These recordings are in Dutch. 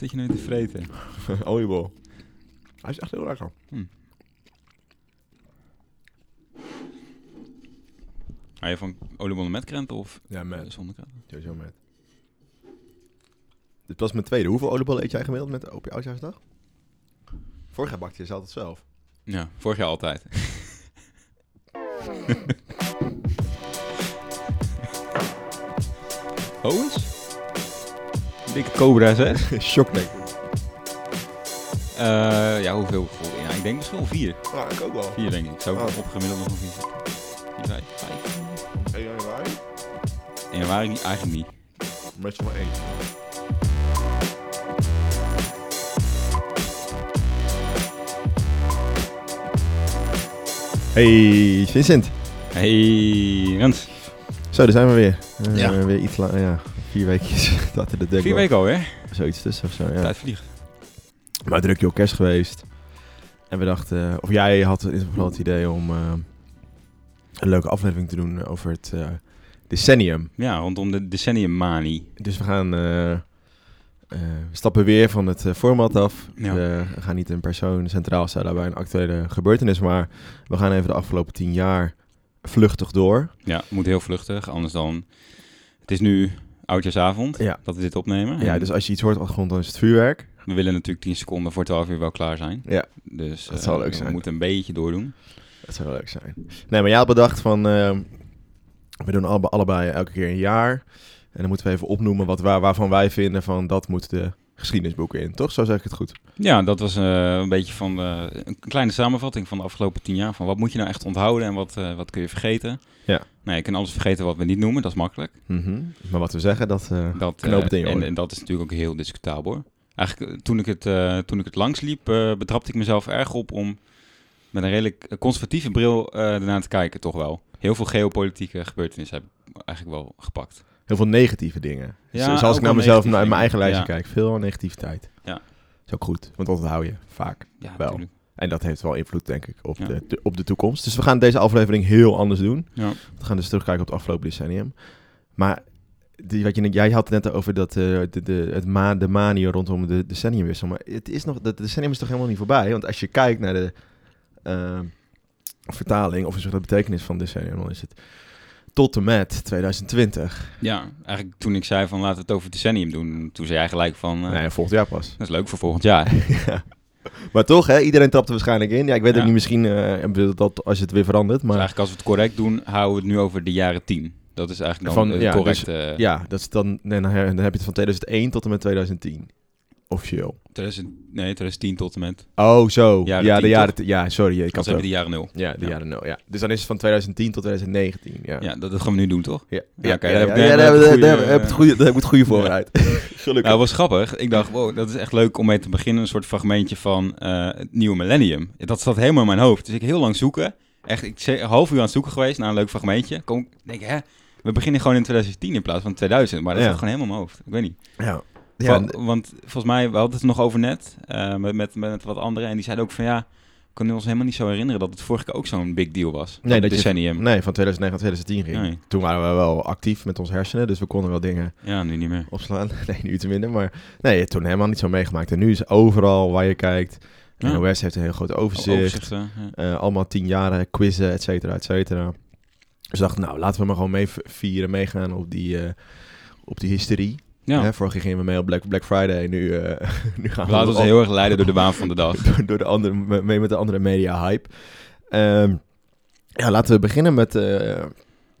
zit je nu te vreten? Oliebol. Hij is echt heel lekker. Hou je van oliebollen met krenten of Ja, eh, met. zonder krenten? Sowieso met. Dit was mijn tweede. Hoeveel oliebollen eet jij gemiddeld met op je oudjaarsdag? Vorig jaar bakte je ze altijd zelf. Ja, vorig jaar altijd. Hoes? Dikke cobra zeg. Shock denk ik. Eh, ja, hoeveel? Ja, ik denk misschien wel vier. Ja, ik ook wel. Vier denk ik. Zou ik Oh. op gemiddeld nog een vier zetten. Vier, vijf, vijf. 1 januari? In januari niet- eigenlijk niet. Maar één. Hey Vincent. Hey, Rens. Zo, daar zijn we weer. Eh, Ja. Weer iets langer, ja. Vier weekjes. dat er de dek Vier weken alweer. Zoiets tussen of zo, ja. Tijd vliegt. Maar druk je kerst geweest. En we dachten, of jij had in ieder geval het idee om eh, een leuke aflevering te doen over het eh, decennium. Ja, rondom de decennium manie. Dus we gaan eh, eh, we stappen weer van het eh, format af. Ja. We gaan niet een persoon centraal stellen bij een actuele gebeurtenis, maar we gaan even de afgelopen tien jaar vluchtig door. Ja, moet heel vluchtig, anders dan... Het is nu oudjaarsavond Ja. dat we dit opnemen. Ja, En dus als je iets hoort op de grond, dan is het vuurwerk. We willen natuurlijk 10 seconden voor 12 uur wel klaar zijn. Ja, Dus Dat eh, zal leuk we zijn. moeten een beetje doordoen. dat zou leuk zijn. Nee, maar jij had bedacht van, eh, we doen alle, allebei elke keer een jaar. En dan moeten we even opnoemen wat, waar, waarvan wij vinden van dat moet de geschiedenisboeken in, toch? Zo zeg ik het goed. Ja, dat was eh, een beetje van de, een kleine samenvatting van de afgelopen 10 jaar. Van wat moet je nou echt onthouden en wat, eh, wat kun je vergeten? Ja. Nou, je kan alles vergeten wat we niet noemen, dat is makkelijk. Mhm. Maar wat we zeggen, dat... eh, Dat, in je en, dat is natuurlijk ook heel discutabel. hoor. Eigenlijk, toen ik het, toen ik het langs liep, betrapte ik mezelf erg op om met een redelijk conservatieve bril ernaar te kijken, toch wel. Heel veel geopolitieke gebeurtenissen heb ik eigenlijk wel gepakt. Heel veel negatieve dingen. Ja, Zo- Zoals ik naar mezelf, naar mijn eigen lijstje kijk. Veel negativiteit. Ja. is ook goed, want dat hou je vaak. Ja, Wel. natuurlijk. En dat heeft wel invloed, denk ik, op, Ja. de, de- op de toekomst. Dus we gaan deze aflevering heel anders doen. Ja. We gaan dus terugkijken op het afgelopen decennium. Maar die, wat je, jij had het net over dat, eh, de, de, het ma de manie rondom de decenniumwissel. Maar het is nog, dat decennium is toch helemaal niet voorbij? Want als je kijkt naar de eh, vertaling of een soort betekenis van decennium, dan is het tot en met 2020. ja, eigenlijk toen ik zei van laten we het over het decennium doen, toen zei jij gelijk van eh, nee, volgend jaar pas. dat is leuk voor volgend jaar. Ja. Maar toch, hè, iedereen trapt er waarschijnlijk in. Ja, ik weet Ja. ook niet, misschien eh, dat als je het weer verandert. Dus Maar eigenlijk als we het correct doen, houden we het nu over de jaren 10. Dat is eigenlijk dan Van- het ja, correcte... eh, ja, dat is dan, nee, dan heb je het van 2001 tot en met 2010. Officieel. 2000, nee, 2010 tot en met... Oh, zo. Jaren ja, de 10 jaren. Ja, sorry. Ik had hebben de jaren nul. Ja, de Ja. jaren nul. Ja. Dus dan is het van 2010 tot 2019. Ja. Ja, dat, dat gaan we nu doen, toch? Ja, Ja, oké, heb ja, daar heb ik goede- heb ik het goede- voorbereid. Gelukkig. Nou, dat was grappig. Ik dacht, wow, dat is echt leuk om mee te beginnen. Een soort fragmentje van eh, het nieuwe millennium. Dat zat helemaal in mijn hoofd. Dus ik heel lang zoeken. Echt, ik een half uur aan het zoeken geweest naar een leuk fragmentje. Kom, ik denk, hè, we beginnen gewoon in 2010 in plaats van 2000. Maar dat Ja. zat gewoon helemaal in mijn hoofd. Ik weet niet. ja. Ja, Van- want volgens mij, we hadden het nog over net, eh, met, met, met wat anderen. En die zeiden ook van, ja, we kunnen ons helemaal niet zo herinneren dat het vorige keer ook zo'n big deal was. nee, dat decennium. Je, nee, van 2009 naar 2010 ging. Nee. Toen waren we wel actief met ons hersenen, dus we konden wel dingen Ja, nu niet meer. opslaan. Nee, nu te minder. Maar nee, toen helemaal niet zo meegemaakt. En nu is overal waar je kijkt. Ja. NOS heeft een heel groot overzicht. Ja. Eh, allemaal tien jaren quizzen, et cetera, et cetera. Dus dacht, nou, laten we maar gewoon mee vieren, meegaan op die, eh, op die hysterie. Ja. Hè, vorige keer gingen we mee op Black, Black Friday, nu, eh, nu gaan We we laten ons op- heel erg leiden door de baan van de dag. door, door de andere, me- mee met de andere media hype. Ehm, ja, laten we beginnen met, eh,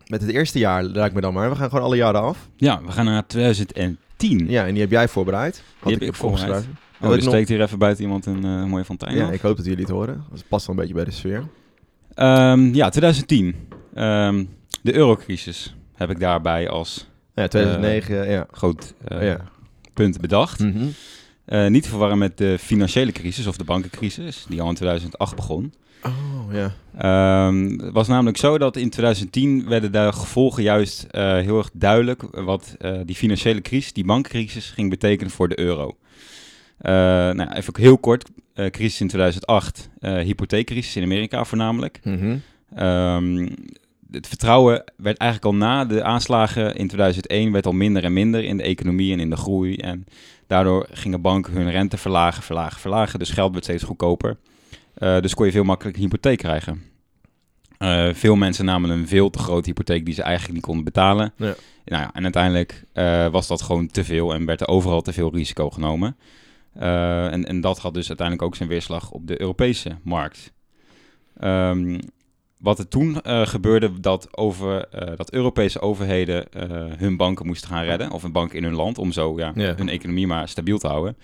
met het eerste jaar, lijkt me dan maar. We gaan gewoon alle jaren af. Ja, we gaan naar 2010. Ja, en die heb jij voorbereid. Had heb ik voorbereid. opgeschreven. Oh, ik nog- steekt hier even buiten iemand een eh, mooie fontein Ja, af. ik hoop dat jullie het horen. Dat past wel een beetje bij de sfeer. Ehm, ja, 2010. Ehm, de eurocrisis heb ik daarbij als Ja, 2009, ja. groot eh, ja. punt bedacht. Mhm. Eh, niet te verwarren met de financiële crisis of de bankencrisis, die al in 2008 begon. Oh, ja. Ehm, het was namelijk zo dat in 2010 werden de gevolgen juist eh, heel erg duidelijk wat eh, die financiële crisis, die bankencrisis, ging betekenen voor de euro. Eh, nou, even heel kort, eh, crisis in 2008, eh hypotheekcrisis in Amerika voornamelijk. Mhm. Ehm, het vertrouwen werd eigenlijk al na de aanslagen in 2001 werd al minder en minder in de economie en in de groei. En daardoor gingen banken hun rente verlagen, verlagen, verlagen. Dus geld werd steeds goedkoper. Uh, dus kon je veel makkelijker een hypotheek krijgen. Uh, veel mensen namen een veel te grote hypotheek die ze eigenlijk niet konden betalen. Ja. Nou ja, en uiteindelijk uh, was dat gewoon te veel en werd er overal te veel risico genomen. en, en dat had dus uiteindelijk ook zijn weerslag op de Europese markt. Um, wat er toen uh, gebeurde, dat, over, uh, dat Europese overheden uh, hun banken moesten gaan redden. Of een bank in hun land, om zo ja, Ja. hun economie maar stabiel te houden.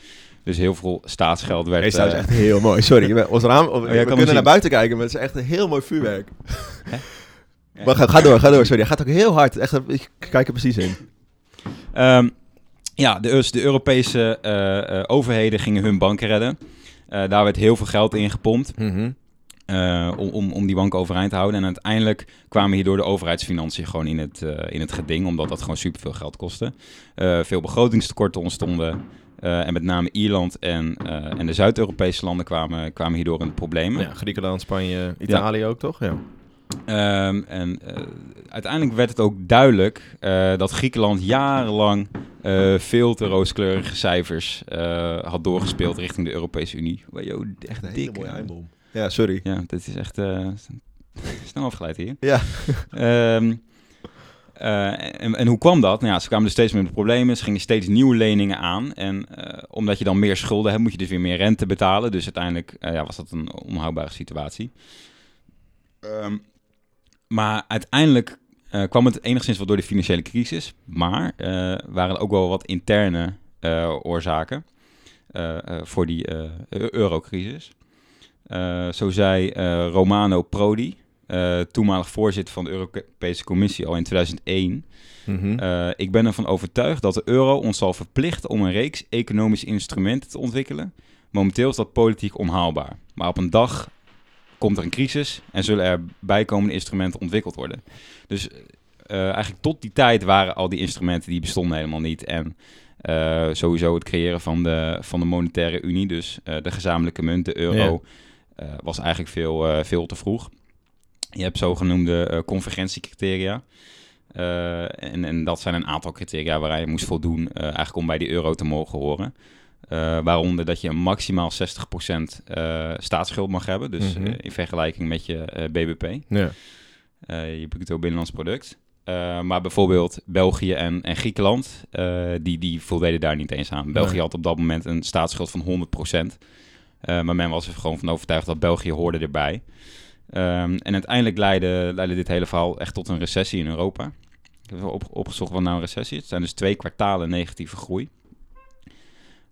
Dus heel veel staatsgeld werd... Deze is eh, echt heel mooi. Sorry, we- ons raam, we kan kunnen naar buiten kijken, maar het is echt een heel mooi vuurwerk. Ja. Maar ga, ga door, ga door. Sorry, hij gaat ook heel hard. Echt, ik kijk er precies in. Ehm, ja, de, dus de Europese eh, eh, overheden gingen hun banken redden. Eh, daar werd heel veel geld in gepompt. eh, om, om, om die bank overeind te houden. En uiteindelijk kwamen hierdoor de overheidsfinanciën gewoon in het, eh, in het geding, omdat dat gewoon superveel geld kostte. Eh, veel begrotingstekorten ontstonden. eh, en met name Ierland en, eh, en de Zuid-Europese landen kwamen, kwamen hierdoor in problemen. Ja, Griekenland, Spanje, Italië ook, toch? Ja. Ehm, en eh, uiteindelijk werd het ook duidelijk eh, dat Griekenland jarenlang eh, veel te rooskleurige cijfers eh, had doorgespeeld richting de Europese Unie. Wow, echt dik. hè? Ja, sorry. Ja, dit is echt eh, snel afgeleid hier. Ja. Ehm, eh, en, en hoe kwam dat? Nou ja, ze kwamen dus steeds meer met problemen. Ze gingen steeds nieuwe leningen aan. En eh, omdat je dan meer schulden hebt, moet je dus weer meer rente betalen. Dus uiteindelijk ja, was dat een onhoudbare situatie. Ehm, maar uiteindelijk kwam het enigszins wel door de financiële crisis. Maar waren er ook wel wat interne oorzaken voor die eu- eurocrisis. Eh, zo zei eh, Romano Prodi, eh, toenmalig voorzitter van de Europese Commissie al in 2001. Mhm. Ik ben ervan overtuigd dat de euro ons zal verplichten om een reeks economische instrumenten te ontwikkelen. Momenteel is dat politiek onhaalbaar. Maar op een dag komt er een crisis en zullen er bijkomende instrumenten ontwikkeld worden. Dus eigenlijk tot die tijd waren al die instrumenten die bestonden helemaal niet. En sowieso het creëren van de, van de monetaire unie, dus de gezamenlijke munt, de euro, was eigenlijk veel, eh, veel te vroeg. Je hebt zogenoemde eh, convergentiecriteria. Eh, en, en dat zijn een aantal criteria waaraan je moest voldoen, eh, eigenlijk om bij die euro te mogen horen. Eh, waaronder dat je maximaal 60% eh staatsschuld mag hebben, dus Mhm. eh, in vergelijking met je eh, BBP, Ja. eh, je bruto binnenlands product. Eh, maar bijvoorbeeld België en, en Griekenland, eh, die, die voldeden daar niet eens aan. België Nee. had op dat moment een staatsschuld van 100%. Eh, maar men was er gewoon van overtuigd dat België hoorde erbij. Ehm, en uiteindelijk leidde, leidde dit hele verhaal echt tot een recessie in Europa. Ik heb wel op, opgezocht wat nou een recessie is. Het zijn dus twee kwartalen negatieve groei.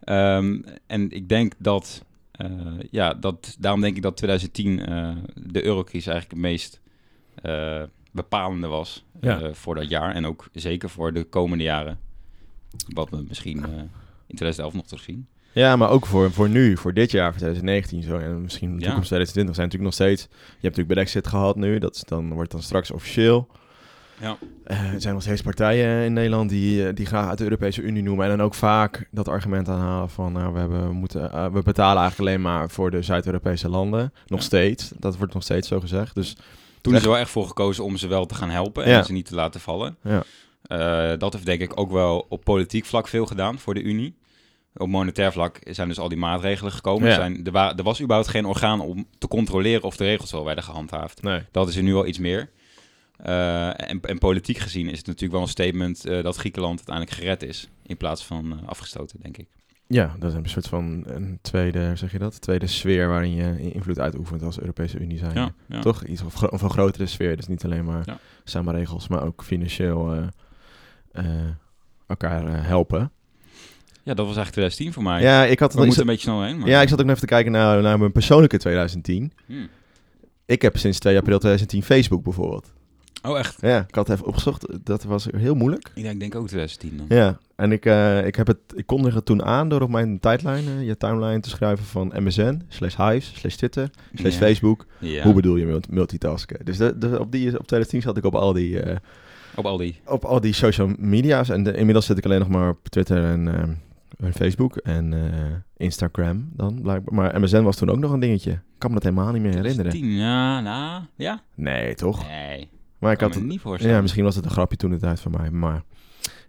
Ehm, en ik denk dat, eh, ja, dat, daarom denk ik dat 2010 eh, de eurocrisis eigenlijk het meest bepalende was Ja. voor dat jaar. En ook zeker voor de komende jaren. Wat we misschien in 2011 nog terugzien. Ja, maar ook voor, voor nu, voor dit jaar, voor 2019 zo, en misschien de Ja. toekomst 2020 zijn natuurlijk nog steeds... Je hebt natuurlijk Brexit gehad nu, dat is dan, wordt dan straks officieel. Ja. Eh, er zijn nog steeds partijen in Nederland die, eh, die graag uit de Europese Unie noemen. En dan ook vaak dat argument aanhalen van... Nou, we, hebben, we, moeten, eh, we betalen eigenlijk alleen maar voor de Zuid-Europese landen. Nog Ja. steeds, dat wordt nog steeds zo gezegd. Dus Toen is er wel echt voor gekozen om ze wel te gaan helpen en Ja. ze niet te laten vallen. ja, dat heeft denk ik ook wel op politiek vlak veel gedaan voor de Unie. Op monetair vlak zijn dus al die maatregelen gekomen. Ja. Er, zijn, er, wa- er was überhaupt geen orgaan om te controleren of de regels wel werden gehandhaafd. nee. Dat is er nu al iets meer. Eh, en, en politiek gezien is het natuurlijk wel een statement eh, dat Griekenland uiteindelijk gered is. In plaats van eh, afgestoten, denk ik. Ja, dat is een soort van een tweede, zeg je dat? Tweede sfeer waarin je invloed uitoefent als Europese Unie zijn. Ja, ja. Toch? Iets of, een grotere sfeer. Dus niet alleen maar Ja. samen regels, maar ook financieel elkaar helpen. Ja, dat was eigenlijk 2010 voor mij. Ja, ik had We moeten een beetje snel heen. Maar... ja, ik zat ook nog even te kijken naar, naar mijn persoonlijke 2010. Hmm. Ik heb sinds 2 april 2010 Facebook bijvoorbeeld. Oh, echt? Ja, ik had het even opgezocht. Dat was heel moeilijk. Ja, ik denk ook 2010 dan. Ja, en ik, eh, ik, heb het, ik kondigde het toen aan door op mijn tijdlijn, eh, je timeline te schrijven van MSN, slash Hives, slash Twitter, slash Ja. Facebook. Ja. Hoe bedoel je multi- multitasken? Dus de, de- op, die, op 2010 zat ik op al die, eh, Op al die. op al die social media's. En de- inmiddels zit ik alleen nog maar op Twitter en, eh, en Facebook en eh, Instagram dan blijkbaar. Maar MSN was toen ook nog een dingetje. Ik kan me dat helemaal niet meer herinneren. 10, ja, nou, ja? Nee, toch? Nee. Maar ik kan had het, niet voorstellen. ja, misschien was het een grapje toen de tijd van mij, maar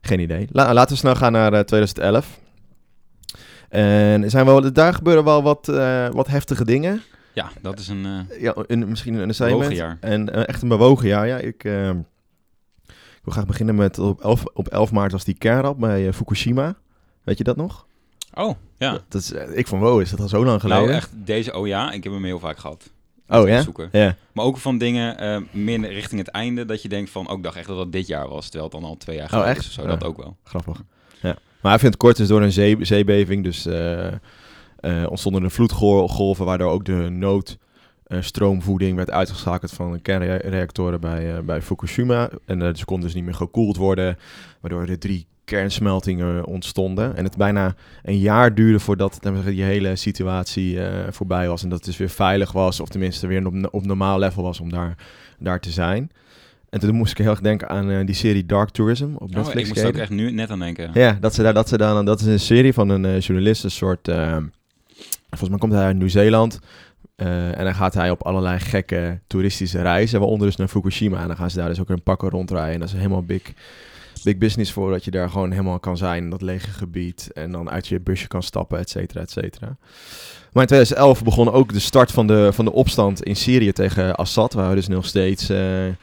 geen idee. La- laten we snel gaan naar eh, 2011. En zijn wel, daar gebeuren wel wat, eh, wat heftige dingen. Ja, dat is een... Ja, een, misschien een assignment. Bewogen jaar. En echt een bewogen jaar. Ja, ik, ik wil graag beginnen met op 11, op 11 maart was die kernramp bij Fukushima. Weet je dat nog? Oh, ja. Dat is, eh, ik van wow, is dat al zo lang geleden? Nou, echt deze... Oh ja, ik heb hem heel vaak gehad. Oh ja? Zoeken. Ja. Maar ook van dingen eh, meer richting het einde, dat je denkt van, ook dacht echt dat dat dit jaar was, terwijl het dan al twee jaar geleden echt? is of zo. Ja. Dat ook wel. Grappig. Ja. Maar hij vindt kort is door een zee, zeebeving. Dus eh, ontstonden er vloedgolven, waardoor ook de noodstroomvoeding werd uitgeschakeld van de kernreactoren bij, bij Fukushima. En ze konden dus niet meer gekoeld worden, waardoor er drie kernsmeltingen ontstonden. En het bijna een jaar duurde voordat die hele situatie eh, voorbij was. En dat het dus weer veilig was, of tenminste weer op, op normaal level was om daar, daar te zijn. En toen moest ik heel erg denken aan eh, die serie Dark Tourism op Oh, Netflix. ik moest er ook echt nu net aan denken. ja, dat ze daar, dat ze dan, dat is een serie van een eh, journalist, een soort, volgens mij komt hij uit Nieuw-Zeeland. En dan gaat hij op allerlei gekke toeristische reizen, waaronder dus naar Fukushima. En dan gaan ze daar dus ook in pakken rondrijden. En dat is helemaal big, big business voor, dat je daar gewoon helemaal kan zijn in dat lege gebied. En dan uit je busje kan stappen, et cetera, et cetera. Maar in 2011 begon ook de start van de, van de opstand in Syrië tegen Assad, waar we dus nog steeds eh, eh,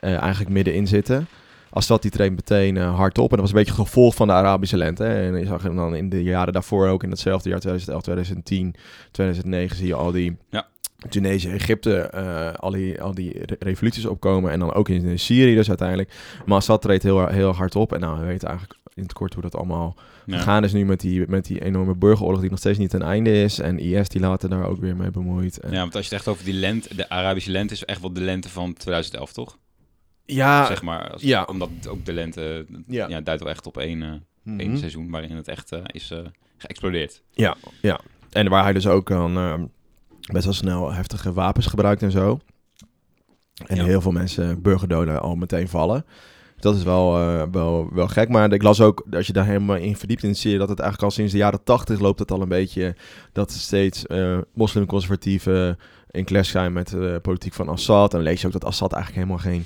eigenlijk middenin zitten. Assad die treedt meteen eh, hard op. En dat was een beetje gevolg van de Arabische lente. En je zag hem dan in de jaren daarvoor ook, in hetzelfde jaar 2011, 2010, 2009, zie je al die Ja. Tunesië, Egypte, eh, al, die, al die re- revoluties opkomen. En dan ook in Syrië dus uiteindelijk. Maar Assad treedt heel, heel hard op. En nou, we weten eigenlijk in het kort hoe dat allemaal Ja. gegaan is nu met die, met die enorme burgeroorlog die nog steeds niet ten einde is. En IS die later daar ook weer mee bemoeit. En- Ja, want als je het echt over die lente, de Arabische lente is echt wel de lente van 2011, toch? ja, zeg maar. Als- ja. Omdat ook de lente Ja. ja. duidt wel echt op één, eh, mhm. één seizoen waarin het echt eh, is geëxplodeerd. En waar hij dus ook dan best wel snel heftige wapens gebruikt en zo. En Ja. heel veel mensen burgerdoden al meteen vallen. Dat is wel, eh, wel, wel gek. Maar ik las ook, als je daar helemaal in verdiept in zie je dat het eigenlijk al sinds de jaren tachtig loopt het al een beetje dat steeds eh moslimconservatieven in clash zijn met de politiek van Assad. En dan lees je ook dat Assad eigenlijk helemaal geen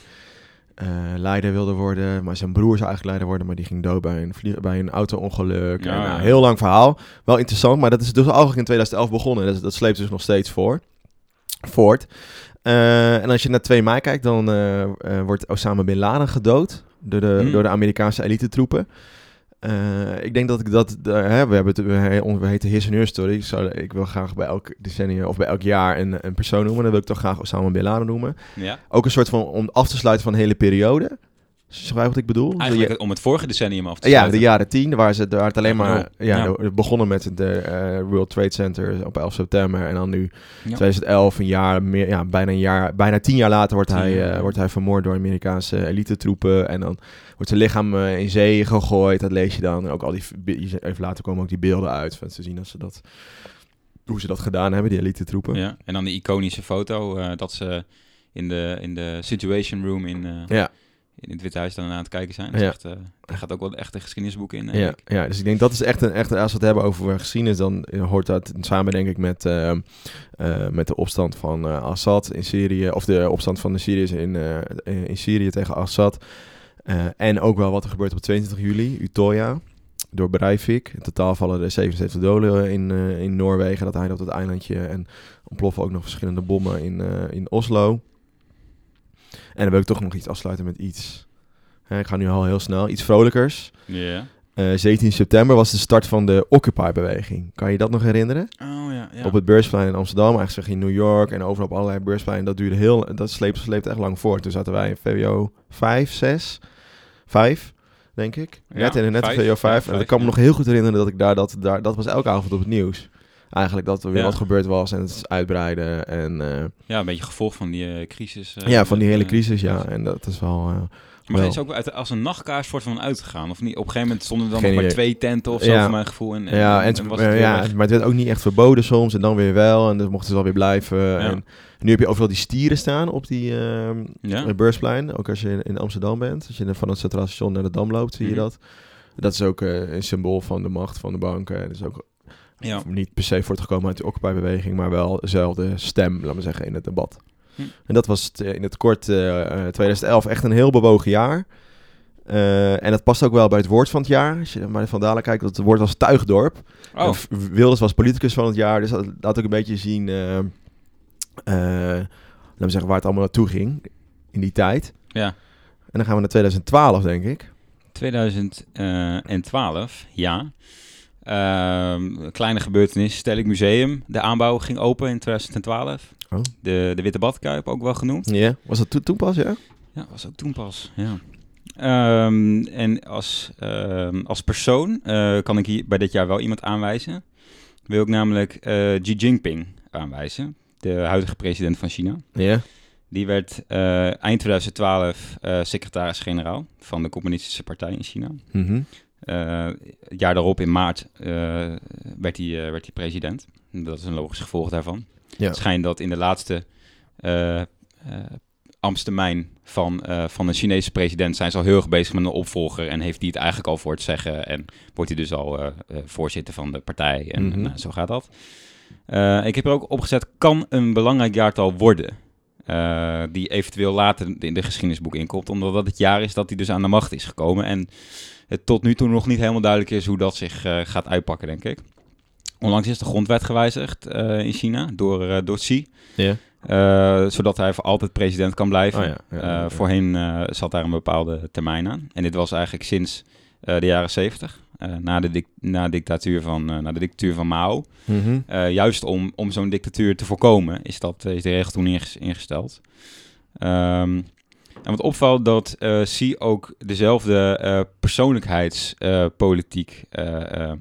eh, leider wilde worden. Maar zijn broer zou eigenlijk leider worden, maar die ging dood bij een, bij een auto-ongeluk. Ja, En, nou, heel lang verhaal. Wel interessant, maar dat is dus eigenlijk in 2011 begonnen. Dat, dat sleept dus nog steeds voor, voort. Eh, en als je naar 2 mei kijkt, dan eh, wordt Osama Bin Laden gedood door de, Hmm. door de Amerikaanse elite-troepen. Eh, ik denk dat ik dat, eh, hè, we hebben het, we, we heten His and Her Story. Ik, zou, ik wil graag bij elk decennium of bij elk jaar een, een persoon noemen. Dan wil ik toch graag Osama Bin Laden noemen. Ja. Ook een soort van om af te sluiten van de hele periode. Begrijp wat ik bedoel? Eigenlijk om het vorige decennium af te ja, sluiten. de jaren tien, waar ze waar het alleen Ja, maar... Ja, ja. begonnen met de eh, World Trade Center op 11 september. En dan nu Ja. 2011, een jaar meer, ja, bijna een jaar, bijna tien jaar later wordt hij, eh, ja. wordt hij vermoord door Amerikaanse elite troepen. En dan wordt zijn lichaam eh, in zee gegooid. Dat lees je dan. Ook al die, even later komen ook die beelden uit. Van te zien dat ze dat, hoe ze dat gedaan hebben, die elite troepen. Ja. En dan de iconische foto dat ze in de, in de Situation Room in, Ja. In het Witte Huis dan aan het kijken zijn. Ja. echt, daar gaat ook wel echt de geschiedenisboeken in. Ja, ik. ja, dus ik denk dat is echt een, echt, als we het hebben over geschiedenis, dan hoort dat samen denk ik met, eh, eh, met de opstand van Assad in Syrië, of de opstand van de Syriërs in, in Syrië tegen Assad. En ook wel wat er gebeurt op 22 juli, Utoya, door Breivik. In totaal vallen er 77 doden in, in Noorwegen, dat hij op dat eilandje. En ontploffen ook nog verschillende bommen in, in Oslo. En dan wil ik toch nog iets afsluiten met iets. Hè, ik ga nu al heel snel. Iets vrolijkers. Ja. Eh, 17 september was de start van de Occupy-beweging. Kan je dat nog herinneren? Oh ja, ja. Op het beursplein in Amsterdam, eigenlijk zeg je in New York en overal op allerlei beurspleinen. Dat duurde heel, dat sleept, sleept echt lang voort. Toen zaten wij in VWO 5, 6, 5, denk ik. Ja, net in net vijf. VWO 5. Ja, en ik kan me nog heel goed herinneren dat ik daar, dat, daar, dat was elke avond op het nieuws. Eigenlijk dat er weer Ja. wat gebeurd was en het is uitbreiden. En eh, ja, een beetje gevolg van die eh, crisis. eh, ja, van die hele crisis, ja. En dat is wel... Maar wel. is ook uit, als een nachtkaars soort van uitgegaan? Of niet? Op een gegeven moment stonden er dan nog maar twee tenten of zo, Ja. voor mijn gevoel. En, en, ja, en, en was het ja, weg. maar het werd ook niet echt verboden soms en dan weer wel. En dan mochten ze wel weer blijven. En nu heb je overal die stieren staan op die Ja? eh, beursplein. Ook als je in, Amsterdam bent. Als je van het Centraal Station naar de Dam loopt, zie je Mhm. dat. Dat is ook een symbool van de macht van de banken. En dat is ook Ja. niet per se voortgekomen uit de Occupy-beweging, maar wel dezelfde stem, laat maar zeggen, in het debat. Hm. En dat was het, eh, in het kort eh, eh, 2011 echt een heel bewogen jaar. Eh, en dat past ook wel bij het woord van het jaar. Als je naar Van Dalen kijkt, dat het woord was tuigdorp. Oh, En V- Wilders was politicus van het jaar, dus dat laat ook een beetje zien, eh, eh, laten we zeggen, waar het allemaal naartoe ging in die tijd. ja. En dan gaan we naar 2012, denk ik. 2012, ja. Ehm, kleine gebeurtenis. Stedelijk Museum. De aanbouw ging open in 2012. Oh. De, de Witte Badkuip ook wel genoemd. Ja, was dat to- toen pas, ja? Ja, was ook toen pas. Ja. Ehm, en als, ehm, als persoon eh, kan ik hier bij dit jaar wel iemand aanwijzen. Wil ik namelijk eh Xi Jinping aanwijzen. De huidige president van China. Ja. Die werd eh, eind 2012 eh, secretaris-generaal van de Communistische Partij in China. Mhm. Het jaar daarop, in maart, eh, werd, hij, eh, werd hij president. Dat is een logisch gevolg daarvan. Ja. Het schijnt dat in de laatste eh eh, ambtstermijn van, eh, van een Chinese president zijn ze al heel erg bezig met een opvolger en heeft hij het eigenlijk al voor het zeggen en wordt hij dus al eh, eh, voorzitter van de partij en Mhm. nou, zo gaat dat. Eh, ik heb er ook opgezet, kan een belangrijk jaartal worden. Eh, die eventueel later in de geschiedenisboek inkomt, omdat dat het jaar is dat hij dus aan de macht is gekomen. En het tot nu toe nog niet helemaal duidelijk is hoe dat zich eh, gaat uitpakken, denk ik. Onlangs is de grondwet gewijzigd eh, in China door, door Xi. Ja. Zodat hij voor altijd president kan blijven. Oh ja, ja, ja, ja. voorheen zat daar een bepaalde termijn aan. En dit was eigenlijk sinds de jaren zeventig. Na, de na, dictatuur van, eh, na de dictatuur van Mao. Mhm. Eh, juist om, om zo'n dictatuur te voorkomen is, dat, eh, is de regel toen inges- ingesteld. Ehm, en wat opvalt dat eh Xi ook dezelfde eh, persoonlijkheidspolitiek eh, eh,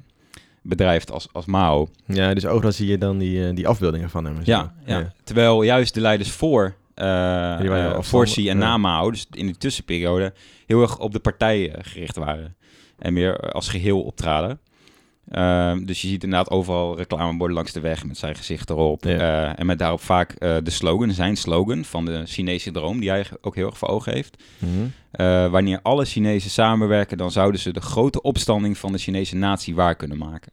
bedrijft als, als Mao. Ja, dus overal zie je dan die, eh, die afbeeldingen van hem. zo. Ja, ja. terwijl juist de leiders voor, eh eh, afstand- Xi en ja. na Mao, dus in die tussenperiode, heel erg op de partij eh, gericht waren. En meer als geheel optraden. Ehm, dus je ziet inderdaad overal reclameborden langs de weg met zijn gezicht erop. Ja. Eh, en met daarop vaak eh, de slogan, zijn slogan van de Chinese droom, die hij ook heel erg voor ogen heeft. Mhm. Eh, wanneer alle Chinezen samenwerken, dan zouden ze de grote opstanding van de Chinese natie waar kunnen maken.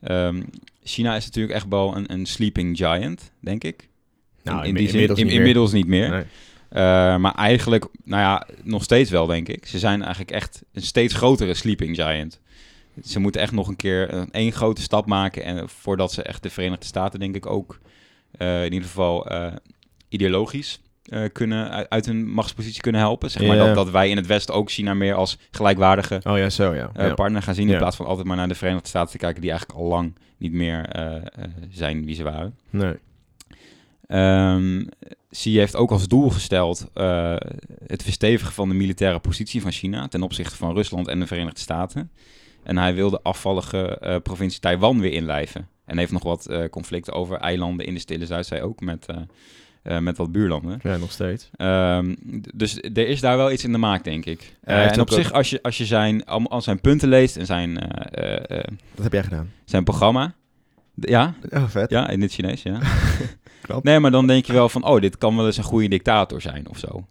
Ehm, China is natuurlijk echt wel een, een sleeping giant, denk ik. Nou, in, die zin, inmiddels in- niet meer. inmiddels niet meer. Nee. Eh, maar eigenlijk, nou ja, nog steeds wel, denk ik. Ze zijn eigenlijk echt een steeds grotere sleeping giant. Ze moeten echt nog een keer een één grote stap maken. En voordat ze echt de Verenigde Staten, denk ik, ook eh, in ieder geval eh, ideologisch kunnen uit, hun machtspositie kunnen helpen. Zeg maar dat, dat wij in het Westen ook China meer als gelijkwaardige Oh ja, zo ja. ja. partner gaan zien. In Ja. plaats van altijd maar naar de Verenigde Staten te kijken, die eigenlijk al lang niet meer zijn wie ze waren. Nee. Ehm Xi heeft ook als doel gesteld eh, het verstevigen van de militaire positie van China ten opzichte van Rusland en de Verenigde Staten. En hij wil de afvallige eh, provincie Taiwan weer inlijven. En heeft nog wat eh, conflicten over eilanden in de Stille Zuidzee ook met, met wat buurlanden. Ja, nog steeds. Ehm, dus er is daar wel iets in de maak, denk ik. en op zich, als je, als je zijn, al, zijn punten leest en zijn, Wat heb jij gedaan? zijn programma. Ja, Oh, vet. ja, in het Chinees, ja. Nee, maar dan denk je wel van, oh, dit kan wel eens een goede dictator zijn of zo.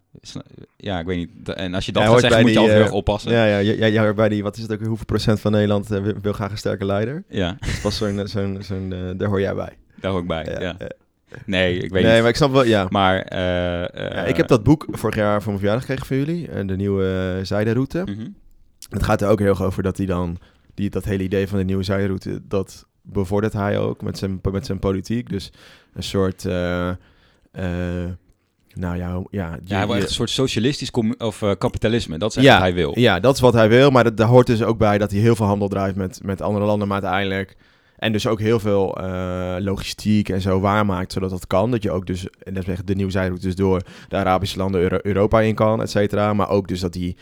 Ja, ik weet niet. En als je dat gaat hoort zeggen, moet je altijd heel eh, erg oppassen. Ja, ja, jij hoort bij die, wat is het ook, hoeveel procent van Nederland eh, wil, graag een sterke leider? Ja, Dat is pas zo'n, zo'n, zo'n eh, daar hoor jij bij. daar ook bij. Ja, Ja, ja. Nee, ik weet nee, niet. maar ik snap wel, ja. Maar, eh, eh, ja. Ik heb dat boek vorig jaar voor mijn verjaardag gekregen van jullie, eh, de nieuwe uh, zijderoute. mhm. Het gaat er ook heel erg over dat hij dan, die, dat hele idee van de nieuwe zijderoute, dat bevordert hij ook met zijn, met zijn politiek. Dus een soort, eh, eh, nou ja, ja, Ja, hij wil echt een soort socialistisch of eh, kapitalisme. Dat is Ja, wat hij wil. Ja, dat is wat hij wil. Maar dat, daar hoort dus ook bij dat hij heel veel handel drijft met, met andere landen. Maar uiteindelijk... En dus ook heel veel logistiek en zo waarmaakt, zodat dat kan. Dat je ook dus, en dat is echt de nieuwe zijroute, dus door de Arabische landen Euro- Europa in kan, et cetera. Maar ook dus dat die...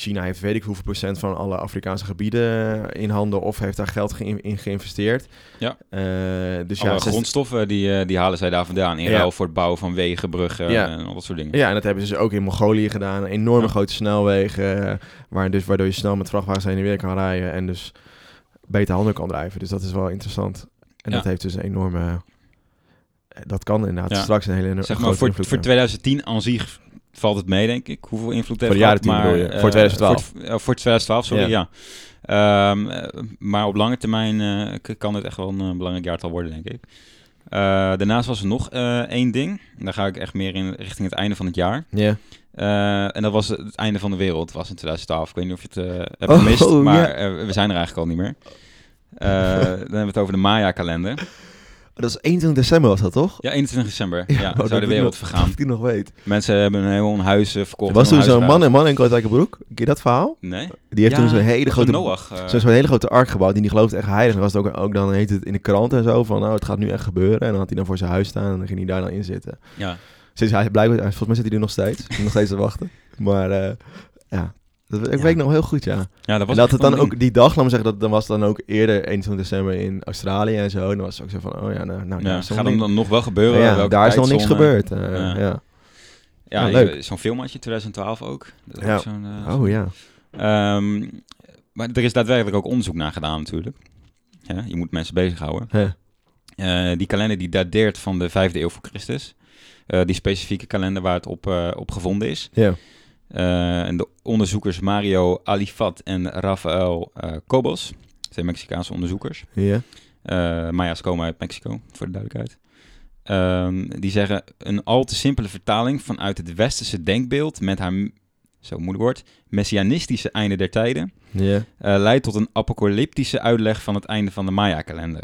China heeft weet ik hoeveel procent van alle Afrikaanse gebieden in handen of heeft daar geld in geïnvesteerd. Ja. Eh, dus Alle ja, grondstoffen, die, eh, die halen zij daar vandaan. In Ja. ruil voor het bouwen van wegen, bruggen Ja. en al dat soort dingen. Ja, en dat hebben ze dus ook in Mongolië gedaan. Enorme Ja. grote snelwegen, eh, waar dus, waardoor je snel met vrachtwagens heen en weer kan rijden en dus beter handel kan drijven. Dus dat is wel interessant. En dat heeft dus een enorme... eh, Dat kan inderdaad straks een hele Zeg grote maar, voor, voor hebben. 2010 aan zich valt het mee, denk ik. Hoeveel invloed heeft de jaren gehad, 10 maar, eh, Voor 2012. Voor, het- eh, voor 2012, sorry, Ja. ja. Ehm, eh, maar op lange termijn eh, kan het echt wel een eh, belangrijk jaartal worden, denk ik. Eh, daarnaast was er nog eh, één ding. Daar ga ik echt meer in richting het einde van het jaar. Ja. Eh, en dat was het einde van de wereld, was in 2012. Ik weet niet of je het eh, hebt Oh, gemist, maar eh, we zijn er eigenlijk al niet meer. Eh, dan hebben we het over de Maya-kalender. Dat is 21 december was dat, toch? Ja, 21 december. Ja, oh, dat zou de wereld nog- vergaan. Ik die nog weet. Mensen hebben een heel huis verkocht. Er was toen zo'n man, een man in Kortwijkenbroek. Ken je dat verhaal? Nee? Die heeft Ja, toen zo'n hele grote... Noach. eh, Zo'n zo'n hele grote ark gebouwd. Die die geloofde echt heilig. En was het ook, ook dan heet het in de krant en zo van... Nou, het gaat nu echt gebeuren. En dan had hij dan voor zijn huis staan. En dan ging hij daar dan in zitten. ja. Sinds hij blijkbaar... Volgens mij zit hij er nog steeds. Nog steeds te wachten. Maar eh, ja... Dat, ik Ja. weet nog heel goed, ja. ja, dat was en dat het dan ook die dag, laat me zeggen, dat dan was het dan ook eerder 21 december in Australië en zo. En dan was het ook zo van, oh ja, nou, nou Ja, gaat hem dan nog wel gebeuren? ja, Welke daar is nog niks gebeurd. eh, Ja. ja. Ja, Ja, ik- leuk. Zo'n film had je 2012 ook. Dat Ja. ook eh, Oh ja. Ehm, maar er is daadwerkelijk ook onderzoek naar gedaan natuurlijk. Ja, je moet mensen bezighouden. Hè. Eh, die kalender die dateert van de vijfde eeuw voor Christus. Eh, die specifieke kalender waar het op, eh, op gevonden is. Ja. Eh, en de onderzoekers Mario Alifat en Rafael eh Cobos. Dat zijn Mexicaanse onderzoekers. Ja. Eh Maya's komen uit Mexico, voor de duidelijkheid. Ehm, die zeggen een al te simpele vertaling vanuit het westerse denkbeeld met haar, zo moeilijk woord, messianistische einde der tijden, Ja. leidt tot een apocalyptische uitleg van het einde van de Maya-kalender.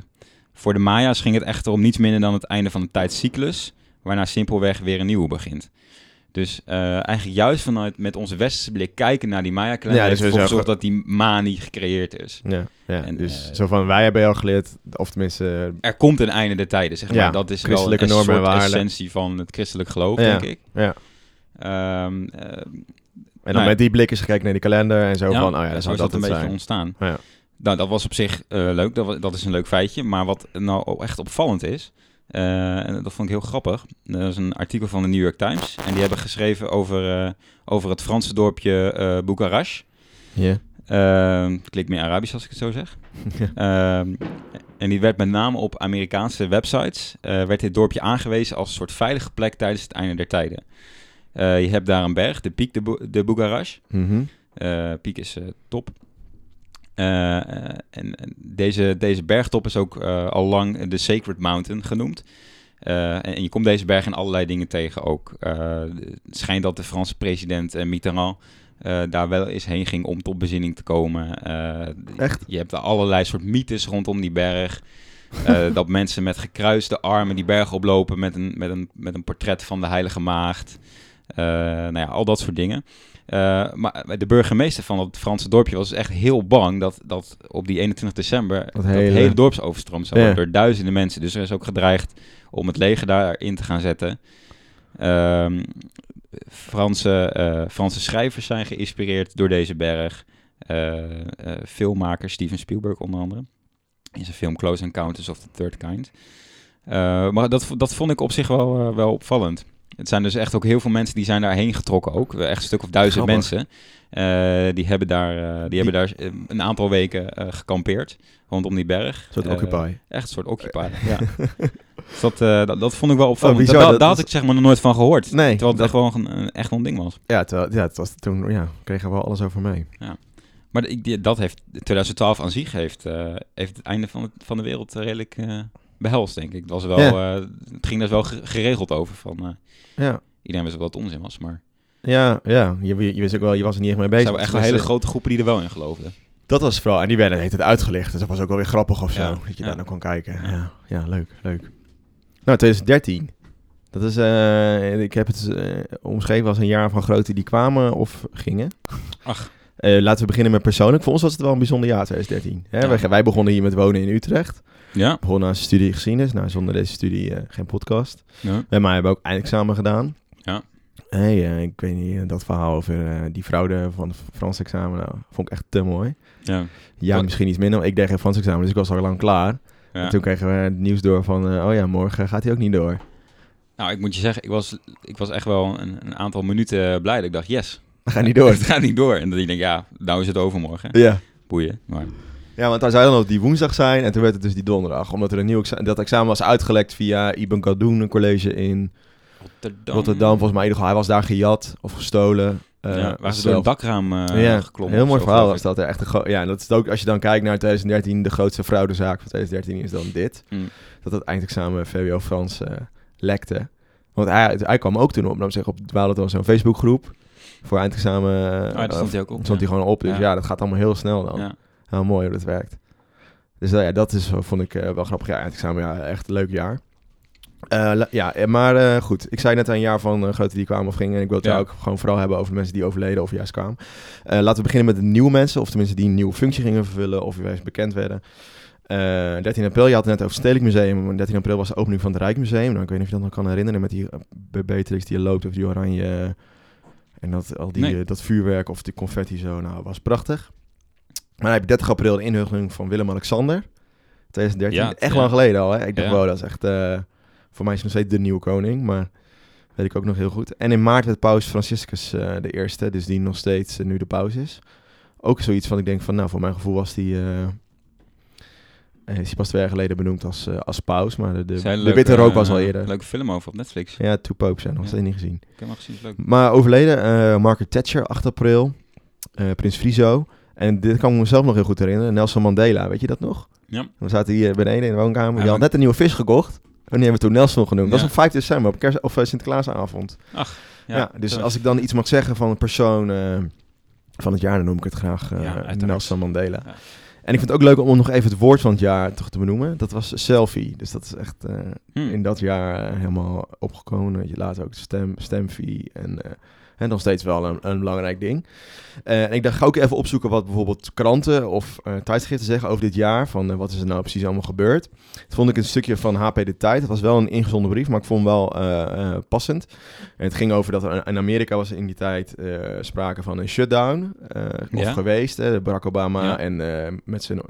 Voor de Maya's ging het echter om niets minder dan het einde van de tijdscyclus, waarna simpelweg weer een nieuwe begint. Dus eh, eigenlijk juist vanuit met onze westerse blik kijken naar die Maya-kalender, Ja, dus ervoor gezorgd dat die manie gecreëerd is. Ja. ja. En, dus eh, zo van, wij hebben al geleerd, of tenminste... Er komt een einde der tijden, zeg maar. Ja, dat is wel een soort essentie van het christelijk geloof, Ja, denk ik. ja. Ehm, eh, En dan Nou, met die blik is gekeken naar die kalender en zo ja, van, oh ja, dat zo zou is dat dat een beetje zijn. ontstaan. Ja. Nou, dat was op zich leuk, dat, wa- dat is een leuk feitje. Maar wat nou echt opvallend is, eh, en dat vond ik heel grappig, dat is een artikel van de New York Times. En die hebben geschreven over, eh, over het Franse dorpje eh Bucharest. Ja. Ehm, klinkt meer Arabisch als ik het zo zeg. Ehm, en die werd met name op Amerikaanse websites, werd dit dorpje aangewezen als een soort veilige plek tijdens het einde der tijden. Je hebt daar een berg, de Piek de, Bu- de. Mhm. Piek is top. Eh, eh, en deze, deze bergtop is ook eh, al lang de Sacred Mountain genoemd. En, en je komt deze berg in allerlei dingen tegen ook. Het schijnt dat de Franse president Mitterrand daar wel eens heen ging om tot bezinning te komen. Echt? Je hebt er allerlei soort mythes rondom die berg. Dat mensen met gekruiste armen die berg oplopen met een, met een, met een portret van de Heilige Maagd. Eh, nou ja, al dat soort dingen. Eh, maar de burgemeester van het Franse dorpje was echt heel bang dat, dat op die 21 december dat, hele- hele dorp zou overstroomd zou worden Ja. door duizenden mensen. Dus er is ook gedreigd om het leger daarin te gaan zetten. Ehm, Franse, eh, Franse schrijvers zijn geïnspireerd door deze berg. Eh, filmmaker Steven Spielberg onder andere. In zijn film Close Encounters of the Third Kind. Maar dat, dat vond ik op zich wel, wel opvallend. Het zijn dus echt ook heel veel mensen die zijn daarheen getrokken ook. Echt een stuk of duizend Grappig. mensen. Eh, die hebben daar, eh, die hebben daar eh, een aantal weken eh, gekampeerd rondom die berg. Een soort Occupy. Echt een soort Occupy, ja. Dus dat, dat, dat vond ik wel opvallend. Oh, bizar, daar, dat- daar had ik zeg maar nog nooit van gehoord. Nee, Terwijl het dat- echt wel een, echt een ding was. Ja, terwijl, ja, het was toen, ja, kregen we wel alles over mee. Maar ik- die- dat heeft 2012 aan zich heeft, heeft het einde van, het, van de wereld redelijk behelst, denk ik. Het, was wel, Ja. eh, het ging daar wel ge- geregeld over. Van, eh, Ja, iedereen wist ook wat onzin was, maar ja, ja. Je, je wist ook wel, je was er niet echt mee er bezig. zijn wel echt wel Dus, hele eh, grote groepen die er wel in geloofden. Dat was vooral, en die werden heet het uitgelicht. Dus dat was ook wel weer grappig of zo. Ja, dat je daar naar kon kijken. Ja. Ja, leuk, leuk. Nou, 2013. Dat is, ik heb het omschreven als een jaar van grote die kwamen of gingen. Ach. Laten we beginnen met persoonlijk. Voor ons was het wel een bijzonder jaar, 2013. Hè? Wij, wij begonnen hier met wonen in Utrecht. Ja? Begonnen aan studie geschiedenis. Nou, zonder deze studie eh, geen podcast. ja. En maar hebben ook eindexamen gedaan. Ja. Hey, eh, ik weet niet, eh, dat verhaal over die fraude van het Frans examen, nou, vond ik echt te mooi. Ja. Ja, misschien iets minder. Ik deed geen Frans examen, dus ik was al lang klaar. ja. En toen kregen we het nieuws door van, oh ja, morgen gaat hij ook niet door. Nou, ik moet je zeggen, ik was, ik was echt wel een, een aantal minuten blij dat ik dacht, yes, We gaan niet door. het gaat niet door. En dat ik denk, ja, nou is het overmorgen. ja. Boeien. Maar, ja, want hij zou dan op die woensdag zijn en toen werd het dus die donderdag. Omdat er een nieuw examen, dat examen was uitgelekt via Ibn Khaldun, een college in Rotterdam. Rotterdam. Volgens mij, in ieder geval, hij was daar gejat of gestolen. eh, ja, waar ze door een dakraam eh ja, geklommen. heel mooi zo, verhaal was dat. Echt een ja, en dat is ook als je dan kijkt naar 2013, de grootste fraudezaak van 2013 is dan dit. Mm. Dat het eindexamen VWO Frans eh, lekte. Want hij, hij kwam ook toen op, dan zeg op, we hadden dan zo'n Facebookgroep voor eindexamen. daar stond hij ook op. stond hij gewoon op, dus ja. Ja. dat gaat allemaal heel snel dan. Heel mooi hoe dat werkt. Dus nou ja, dat is, vond ik eh, wel grappig. Ja, eindexamen, ja, echt een leuk jaar. Eh, ja, eh, maar eh, goed. Ik zei net een jaar van eh, grote die kwamen of gingen. En ik wil het Ja. ook gewoon vooral hebben over mensen die overleden of juist kwamen. Eh, laten we beginnen met de nieuwe mensen. Of tenminste die een nieuwe functie gingen vervullen of juist bekend werden. Eh 13 april, je had het net over het Stedelijk Museum. maar 13 april was de opening van het Rijksmuseum. Nou, ik weet niet of je dat nog kan herinneren met die uh, Beatrix die loopt over die oranje... eh, en dat, al die, Nee. eh, dat vuurwerk of die confetti zo. Nou, was prachtig. Maar dan heb je 30 april de inhuldiging van Willem-Alexander. 2013. Ja, echt ja. lang geleden al, hè? Ik dacht, Ja. wow, dat is echt... eh, voor mij is nog steeds de nieuwe koning, maar... Weet ik ook nog heel goed. En in maart werd paus Franciscus eh, de eerste, dus die nog steeds eh, nu de paus is. Ook zoiets van, ik denk van, nou, voor mijn gevoel was die... is hij pas twee jaar geleden benoemd als, als paus, maar de, de, leuke, witte rook was al eerder. Leuke film over op Netflix. Ja, Two Popes, ja, nog steeds niet gezien. Ik heb hem gezien, leuk. Maar overleden, Margaret Thatcher, 8 april. Prins Frizo. En dit kan ik mezelf nog heel goed herinneren. Nelson Mandela, weet je dat nog? Ja. We zaten hier beneden in de woonkamer. Ja, Je had net een nieuwe vis gekocht. En die hebben we toen Nelson genoemd. Dat was op 5 december, op kerst of eh, Sinterklaasavond. Ach, Ja, dus als ik dan iets mag zeggen van een persoon eh, van het jaar, dan noem ik het graag eh. Nelson Mandela. Ja. En ik vind het ook leuk om nog even het woord van het jaar toch te benoemen. Dat was selfie. Dus dat is echt eh, Hm. in dat jaar helemaal opgekomen. Je later ook stem, stemfee en, en nog steeds wel een, een belangrijk ding. Eh, en ik dacht, ga ook even opzoeken wat bijvoorbeeld kranten of eh, tijdschriften zeggen over dit jaar. Van eh, wat is er nou precies allemaal gebeurd. Dat vond ik een stukje van HP De Tijd. Het was wel een ingezonden brief, maar ik vond hem wel passend. En het ging over dat er in Amerika was in die tijd sprake van een shutdown. of Ja. geweest. Hè, Barack Obama Ja. en met zijn...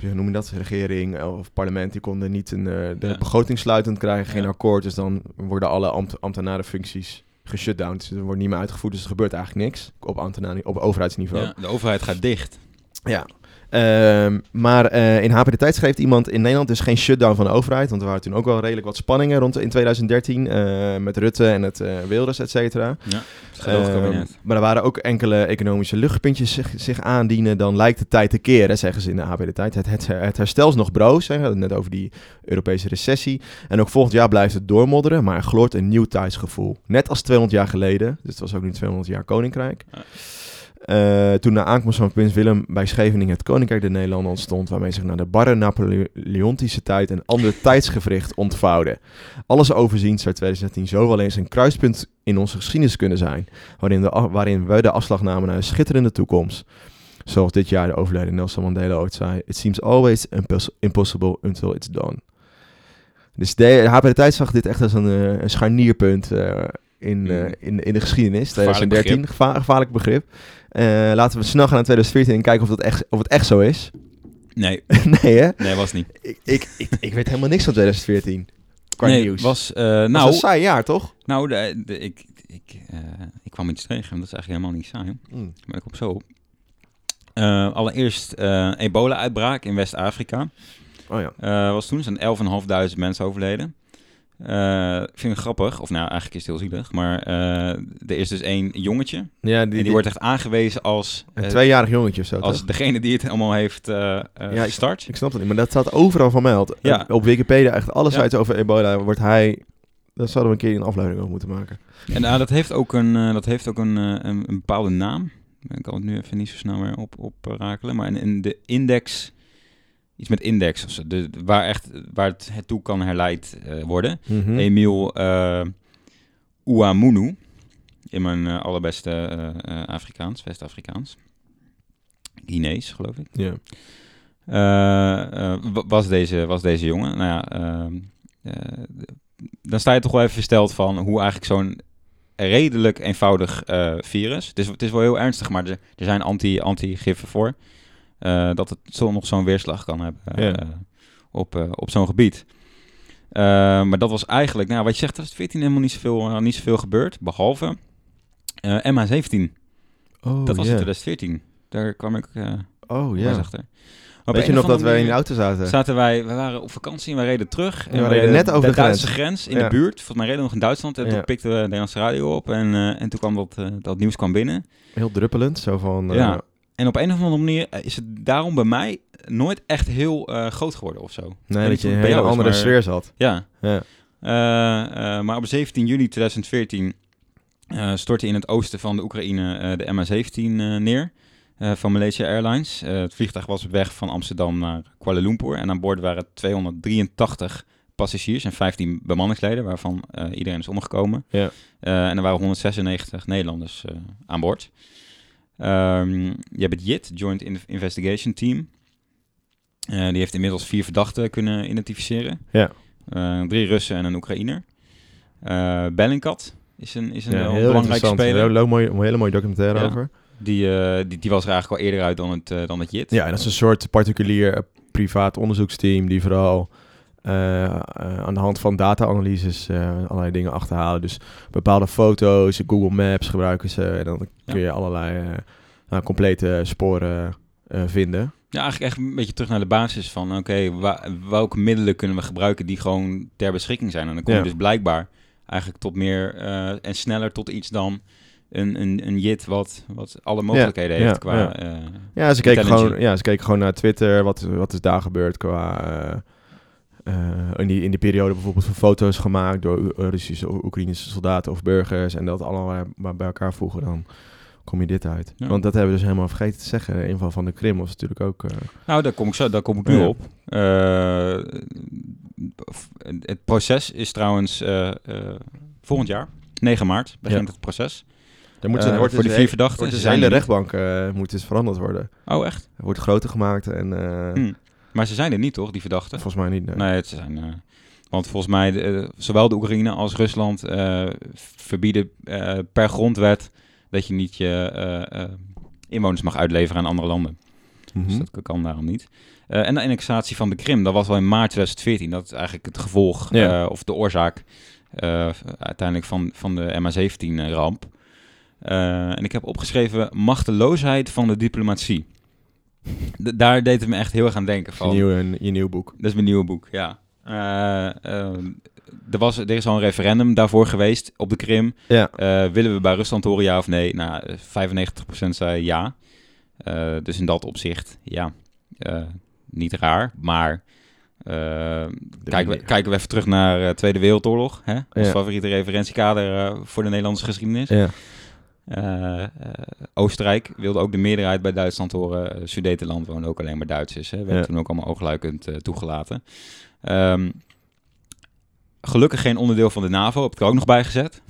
hoe noem je dat? Regering of parlement, die konden niet een, de Ja. begroting sluitend krijgen, geen Ja. akkoord. Dus dan worden alle ambt ambtenarenfuncties geshutdown. Dus er wordt niet meer uitgevoerd, dus er gebeurt eigenlijk niks op, ambtenaar, op overheidsniveau. Ja, de overheid gaat dicht. Ja. Ehm, maar eh, in HP de Tijd schreef iemand in Nederland dus geen shutdown van de overheid. Want er waren toen ook wel redelijk wat spanningen rond in 2013 eh, met Rutte en het eh Wilders, et cetera. Ja. Ehm, maar er waren ook enkele economische luchtpuntjes zich, zich aandienen. Dan lijkt de tijd te keren, zeggen ze in de HP de Tijd. Het, het, het herstel is nog broos. Hè. We hadden het net over die Europese recessie. En ook volgend jaar blijft het doormodderen. Maar er gloort een nieuw tijdsgevoel. Net als 200 jaar geleden. Dus het was ook nu 200 jaar Koninkrijk. Ja. Eh, toen na aankomst van prins Willem bij Scheveningen het Koninkrijk der Nederlanden ontstond, waarmee zich naar de barre Napoleontische tijd een ander tijdsgevricht ontvouwde. Alles overziend zou 2013 zo wel eens een kruispunt in onze geschiedenis kunnen zijn, waarin, de, waarin we de afslag namen naar een schitterende toekomst. Zoals dit jaar de overleden Nelson Mandela ooit zei, it seems always impos- impossible until it's done. Dus de HP de Tijd zag dit echt als een, eh, een scharnierpunt eh, in, Mm. in, in de geschiedenis. Gevaarlijk 2013, Geva- gevaarlijk begrip. Eh, laten we snel gaan naar 2014 en kijken of, dat echt, of het echt zo is. Nee, nee hè? nee, was niet. Ik, ik, ik, ik weet helemaal niks van 2014. Qua nee, nieuws. was... eh, nou, nou, een saai jaar, toch? nou de, de- ik, ik, eh, ik kwam iets tegen, dat is eigenlijk helemaal niet saai. Mm. Maar ik kom zo op. Allereerst ebola-uitbraak in West-Afrika. Oh ja. Was toen, zijn 11.500 mensen overleden. Eh, vind ik grappig, of nou eigenlijk is het heel zielig, maar eh, er is dus één jongetje. Ja, en die wordt echt aangewezen als, Een eh, tweejarig jongetje of zo, als toch? degene die het allemaal heeft eh, ik- gestart. Ik snap het niet, maar dat staat overal vermeld. Ja. Op Wikipedia, echt alle Ja. sites over ebola wordt hij... Daar zouden we een keer een aflevering over moeten maken. En dat heeft ook, een, dat heeft ook een, een, een bepaalde naam. Ik kan het nu even niet zo snel meer op, op rakelen. Maar in, in de index, iets met index, of zo, de, waar, echt, waar het, het toe kan herleid eh, worden. Mhm. Emil eh Ouamunu, in mijn eh, allerbeste Afrikaans, West-Afrikaans. Guinees, geloof ik. Ja. Eh, eh, wa- was, deze, was deze jongen. Nou ja, ehm, eh, dan sta je toch wel even versteld van hoe eigenlijk zo'n redelijk eenvoudig virus. Het is, het is wel heel ernstig, maar er, er zijn anti, anti-giffen voor. Eh, dat het zo nog zo'n weerslag kan hebben eh, Ja. op, eh, op zo'n gebied. Maar dat was eigenlijk, nou, wat je zegt, er is 14 helemaal niet zoveel, niet zoveel gebeurd. Behalve eh, MH17. Oh, dat was in 2014. Daar kwam ik. Oh, ja. ja. achter. Weet je nog dat wij in de auto zaten? Zaten wij, we waren op vakantie en we reden terug. En we reden net over de Duitse grens, in Ja. de buurt. Volgens mij reden we nog in Duitsland. En Ja. toen pikten we de Nederlandse radio op. En, en toen kwam dat, dat nieuws kwam binnen. Heel druppelend, zo van... Ja. En op een of andere manier eh, is het daarom bij mij nooit echt heel eh, groot geworden of zo. Nee, dat je een hele andere maar- sfeer zat. Ja. Ja. Eh, maar op 17 juli 2014 eh, stortte in het oosten van de Oekraïne de MH17 eh, neer van Malaysia Airlines. Het vliegtuig was op weg van Amsterdam naar Kuala Lumpur en aan boord waren 283 passagiers en 15 bemanningsleden, waarvan iedereen is omgekomen. Ja. En er waren 196 Nederlanders aan boord. Ehm, je hebt het JIT, Joint In- Investigation Team. Eh, die heeft inmiddels vier verdachten kunnen identificeren. Ja. Eh, drie Russen en een Oekraïner. Eh Bellingcat is een, is een Ja, heel belangrijke speler. Heel, heel mooi, een hele mooie documentaire Ja. over. Die, die, die was er eigenlijk al eerder uit dan het, dan het JIT. Ja, en dat is een soort particulier privaat onderzoeksteam die vooral aan de hand van data-analyses eh, allerlei dingen achterhalen. Dus bepaalde foto's, Google Maps gebruiken ze en dan Ja. kun je allerlei eh, nou, complete sporen eh, vinden. Ja, eigenlijk echt een beetje terug naar de basis van... oké, welke middelen kunnen we gebruiken die gewoon ter beschikking zijn? En dan kom je Ja. dus blijkbaar eigenlijk tot meer eh, en sneller tot iets dan een, een, een JIT... wat, wat alle mogelijkheden ja, heeft qua... ja. eh, Ja, ze keken, gewoon, ja, ze keken gewoon naar Twitter. Wat, wat is daar gebeurd qua... eh, eh, in, die, in die periode bijvoorbeeld van foto's gemaakt door Russische of Oekraïnse soldaten of burgers. En dat allemaal bij- bij elkaar voegen, dan kom je dit uit. Ja. Want dat hebben we dus helemaal vergeten te zeggen. De inval van de Krim was natuurlijk ook... eh, Nou, daar kom ik, zo, daar kom ik nu Ja. op. Eh, het proces is trouwens eh, eh, volgend jaar, 9 maart, begint Ja. het proces. er moet Eh, wordt voor dus de vier verdachten, dus de zijn niet. rechtbank eh, moet dus veranderd worden. Oh, echt? Het wordt groter gemaakt en eh, Hm. Maar ze zijn er niet, toch, die verdachten? volgens mij niet. nee. Nee, het zijn... eh, want volgens mij, eh, zowel de Oekraïne als Rusland eh, verbieden per grondwet dat je niet je inwoners mag uitleveren aan andere landen. Mhm. Dus dat kan daarom niet. En de annexatie van de Krim, dat was al in maart 2014. Dat is eigenlijk het gevolg Ja. of de oorzaak uiteindelijk van, van de MH17-ramp. Eh, en ik heb opgeschreven machteloosheid van de diplomatie. D- daar deed het me echt heel erg aan denken. je, Van, nieuw, je nieuw boek. dat is mijn nieuwe boek, ja. Eh, eh, er, was, er is al een referendum daarvoor geweest op de Krim. Ja. Eh, willen we bij Rusland horen, ja of nee? Nou, eh, 95% zei ja. Eh, dus in dat opzicht, ja, eh, niet raar. Maar eh, kijken, we, kijken we even terug naar de Tweede Wereldoorlog. Hè? Ons Ja. favoriete referentiekader eh, voor de Nederlandse geschiedenis. Ja. Eh, eh, Oostenrijk wilde ook de meerderheid bij Duitsland horen. Uh, Sudetenland wonen ook alleen maar Duitsers. Hè. Werd Ja. toen ook allemaal oogluikend eh, toegelaten. Ehm, gelukkig geen onderdeel van de NAVO, heb ik er ook nog bij gezet.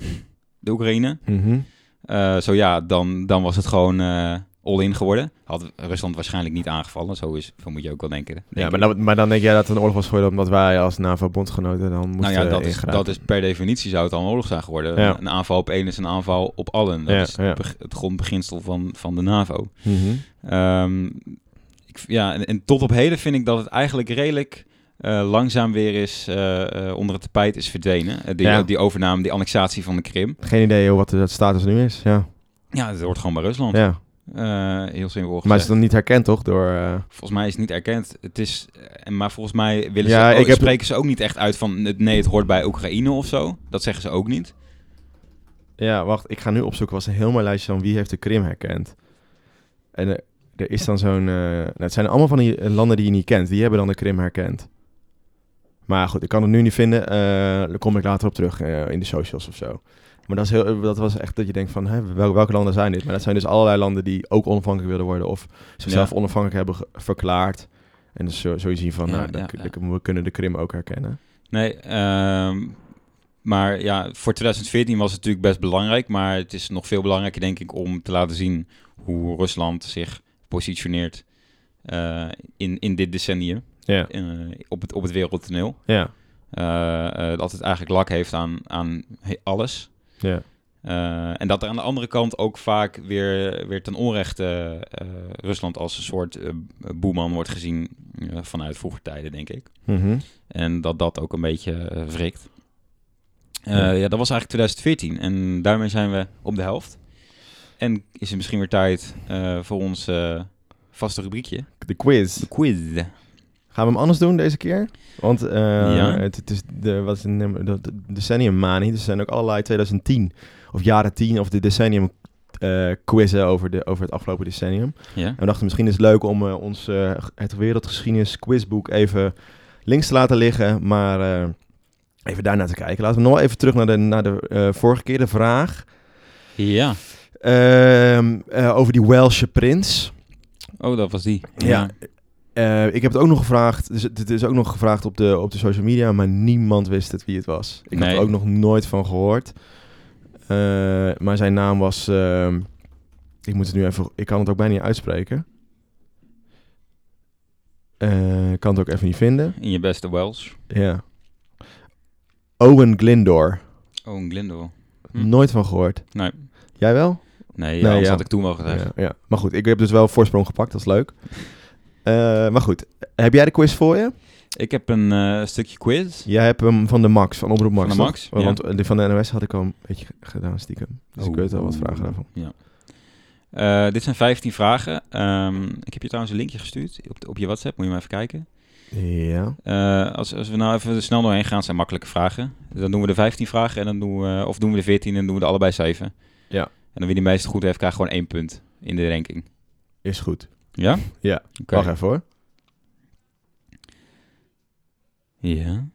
De Oekraïne. Mhm. Eh, zo ja, dan, dan was het gewoon eh, all-in geworden. Had Rusland waarschijnlijk niet aangevallen. Zo, is, zo moet je ook wel denken. denk Ja, maar dan, maar dan denk jij dat het een oorlog was geworden omdat wij als NAVO-bondgenoten dan moesten nou ja, dat is, dat is per definitie zou het al een oorlog zijn geworden. Ja. Een aanval op één is een aanval op allen. Dat Ja, is ja. het beg- het grondbeginsel van, van de NAVO. Mhm. Ehm, ik, ja, en, en tot op heden vind ik dat het eigenlijk redelijk eh, langzaam weer is eh, eh, onder het tapijt is verdwenen. Die, Ja. die overname, die annexatie van de Krim. Geen idee joh, wat de status nu is. Ja. Ja, het hoort gewoon bij Rusland. ja. Eh, heel simpel Maar is het dan niet herkend toch door... eh, Volgens mij is het niet erkend. Het is, eh, maar volgens mij willen Ja, ze, ik oh, heb- spreken ze ook niet echt uit van nee, het hoort bij Oekraïne of zo. Dat zeggen ze ook niet. Ja, wacht. Ik ga nu opzoeken. was een heel mooi lijstje van wie heeft de Krim herkend. En er, er is dan zo'n... nou, het zijn allemaal van die landen die je niet kent. Die hebben dan de Krim herkend. Maar goed, ik kan het nu niet vinden. Daar kom ik later op terug in de socials of zo. Maar dat, is heel, dat was echt dat je denkt van, hè, wel, welke landen zijn dit? Maar dat zijn dus allerlei landen die ook onafhankelijk willen worden... of zichzelf Ja. onafhankelijk hebben verklaard. En dus zo, zien van, Ja, nou, we kunnen de Krim ook herkennen. Nee, ehm, maar ja, voor 2014 was het natuurlijk best belangrijk. Maar het is nog veel belangrijker, denk ik, om te laten zien hoe Rusland zich positioneert eh, in, in dit decennium Ja, eh, op, het, op het wereldtoneel. ja, Eh, dat het eigenlijk lak heeft aan, aan alles. Ja. Eh, en dat er aan de andere kant ook vaak weer, weer ten onrechte eh, Rusland als een soort eh, boeman wordt gezien vanuit vroeger tijden, denk ik. Mhm. En dat dat ook een beetje wrikt. Ja. ja. dat was eigenlijk 2014 en daarmee zijn we op de helft. En is het misschien weer tijd voor ons vaste rubriekje. De quiz. De quiz. Gaan we hem anders doen deze keer? Want eh, Ja. het, het is de, wat is het, nummer? de, de decennium manie. Dus er zijn ook allerlei 2010 of jaren 10 of de decennium eh quizzen over, de, over het afgelopen decennium. Ja. En we dachten misschien is het leuk om eh, ons het wereldgeschiedenis quizboek even links te laten liggen. Maar even daarnaar te kijken. Laten we nog even terug naar de, naar de vorige keer. De vraag Ja. ehm, eh, over die Welsh prins. Oh, dat was die. Ja. Eh, ik heb het ook nog gevraagd. Dus het is ook nog gevraagd op de, op de social media, maar niemand wist het wie het was. Ik had Nee. er ook nog nooit van gehoord. Eh, maar zijn naam was. ehm, ik moet het nu even. Ik kan het ook bijna niet uitspreken. Eh, ik kan het ook even niet vinden. In je beste Welsh. Ja. Owen Glindor. Een Glindor. Hm. Nooit van gehoord. Nee. Jij wel? Nee, Nee, anders ja. had ik toen wel gezegd. Ja, ja. Maar goed, ik heb dus wel voorsprong gepakt. Dat is leuk. Eh, maar goed, heb jij de quiz voor je? Ik heb een eh, stukje quiz. Jij hebt hem van de Max, van Omroep Max. Van de? Max, ja. Want die van de NOS had ik al een beetje gedaan stiekem. Dus ik Oh. weet wel wat vragen daarvan. Ja. Eh, dit zijn 15 vragen. Ehm, ik heb je trouwens een linkje gestuurd op, de- op je WhatsApp. Moet je maar even kijken. Ja. Eh, als, als we nou even snel doorheen gaan, zijn makkelijke vragen. Dan doen we de 15 vragen en dan doen we, of doen we de 14 en doen we de allebei 7. Ja. En dan wie die meeste goed heeft, krijgt gewoon één punt in de ranking. Is goed. Ja? Ja. Wacht even hoor. Ja.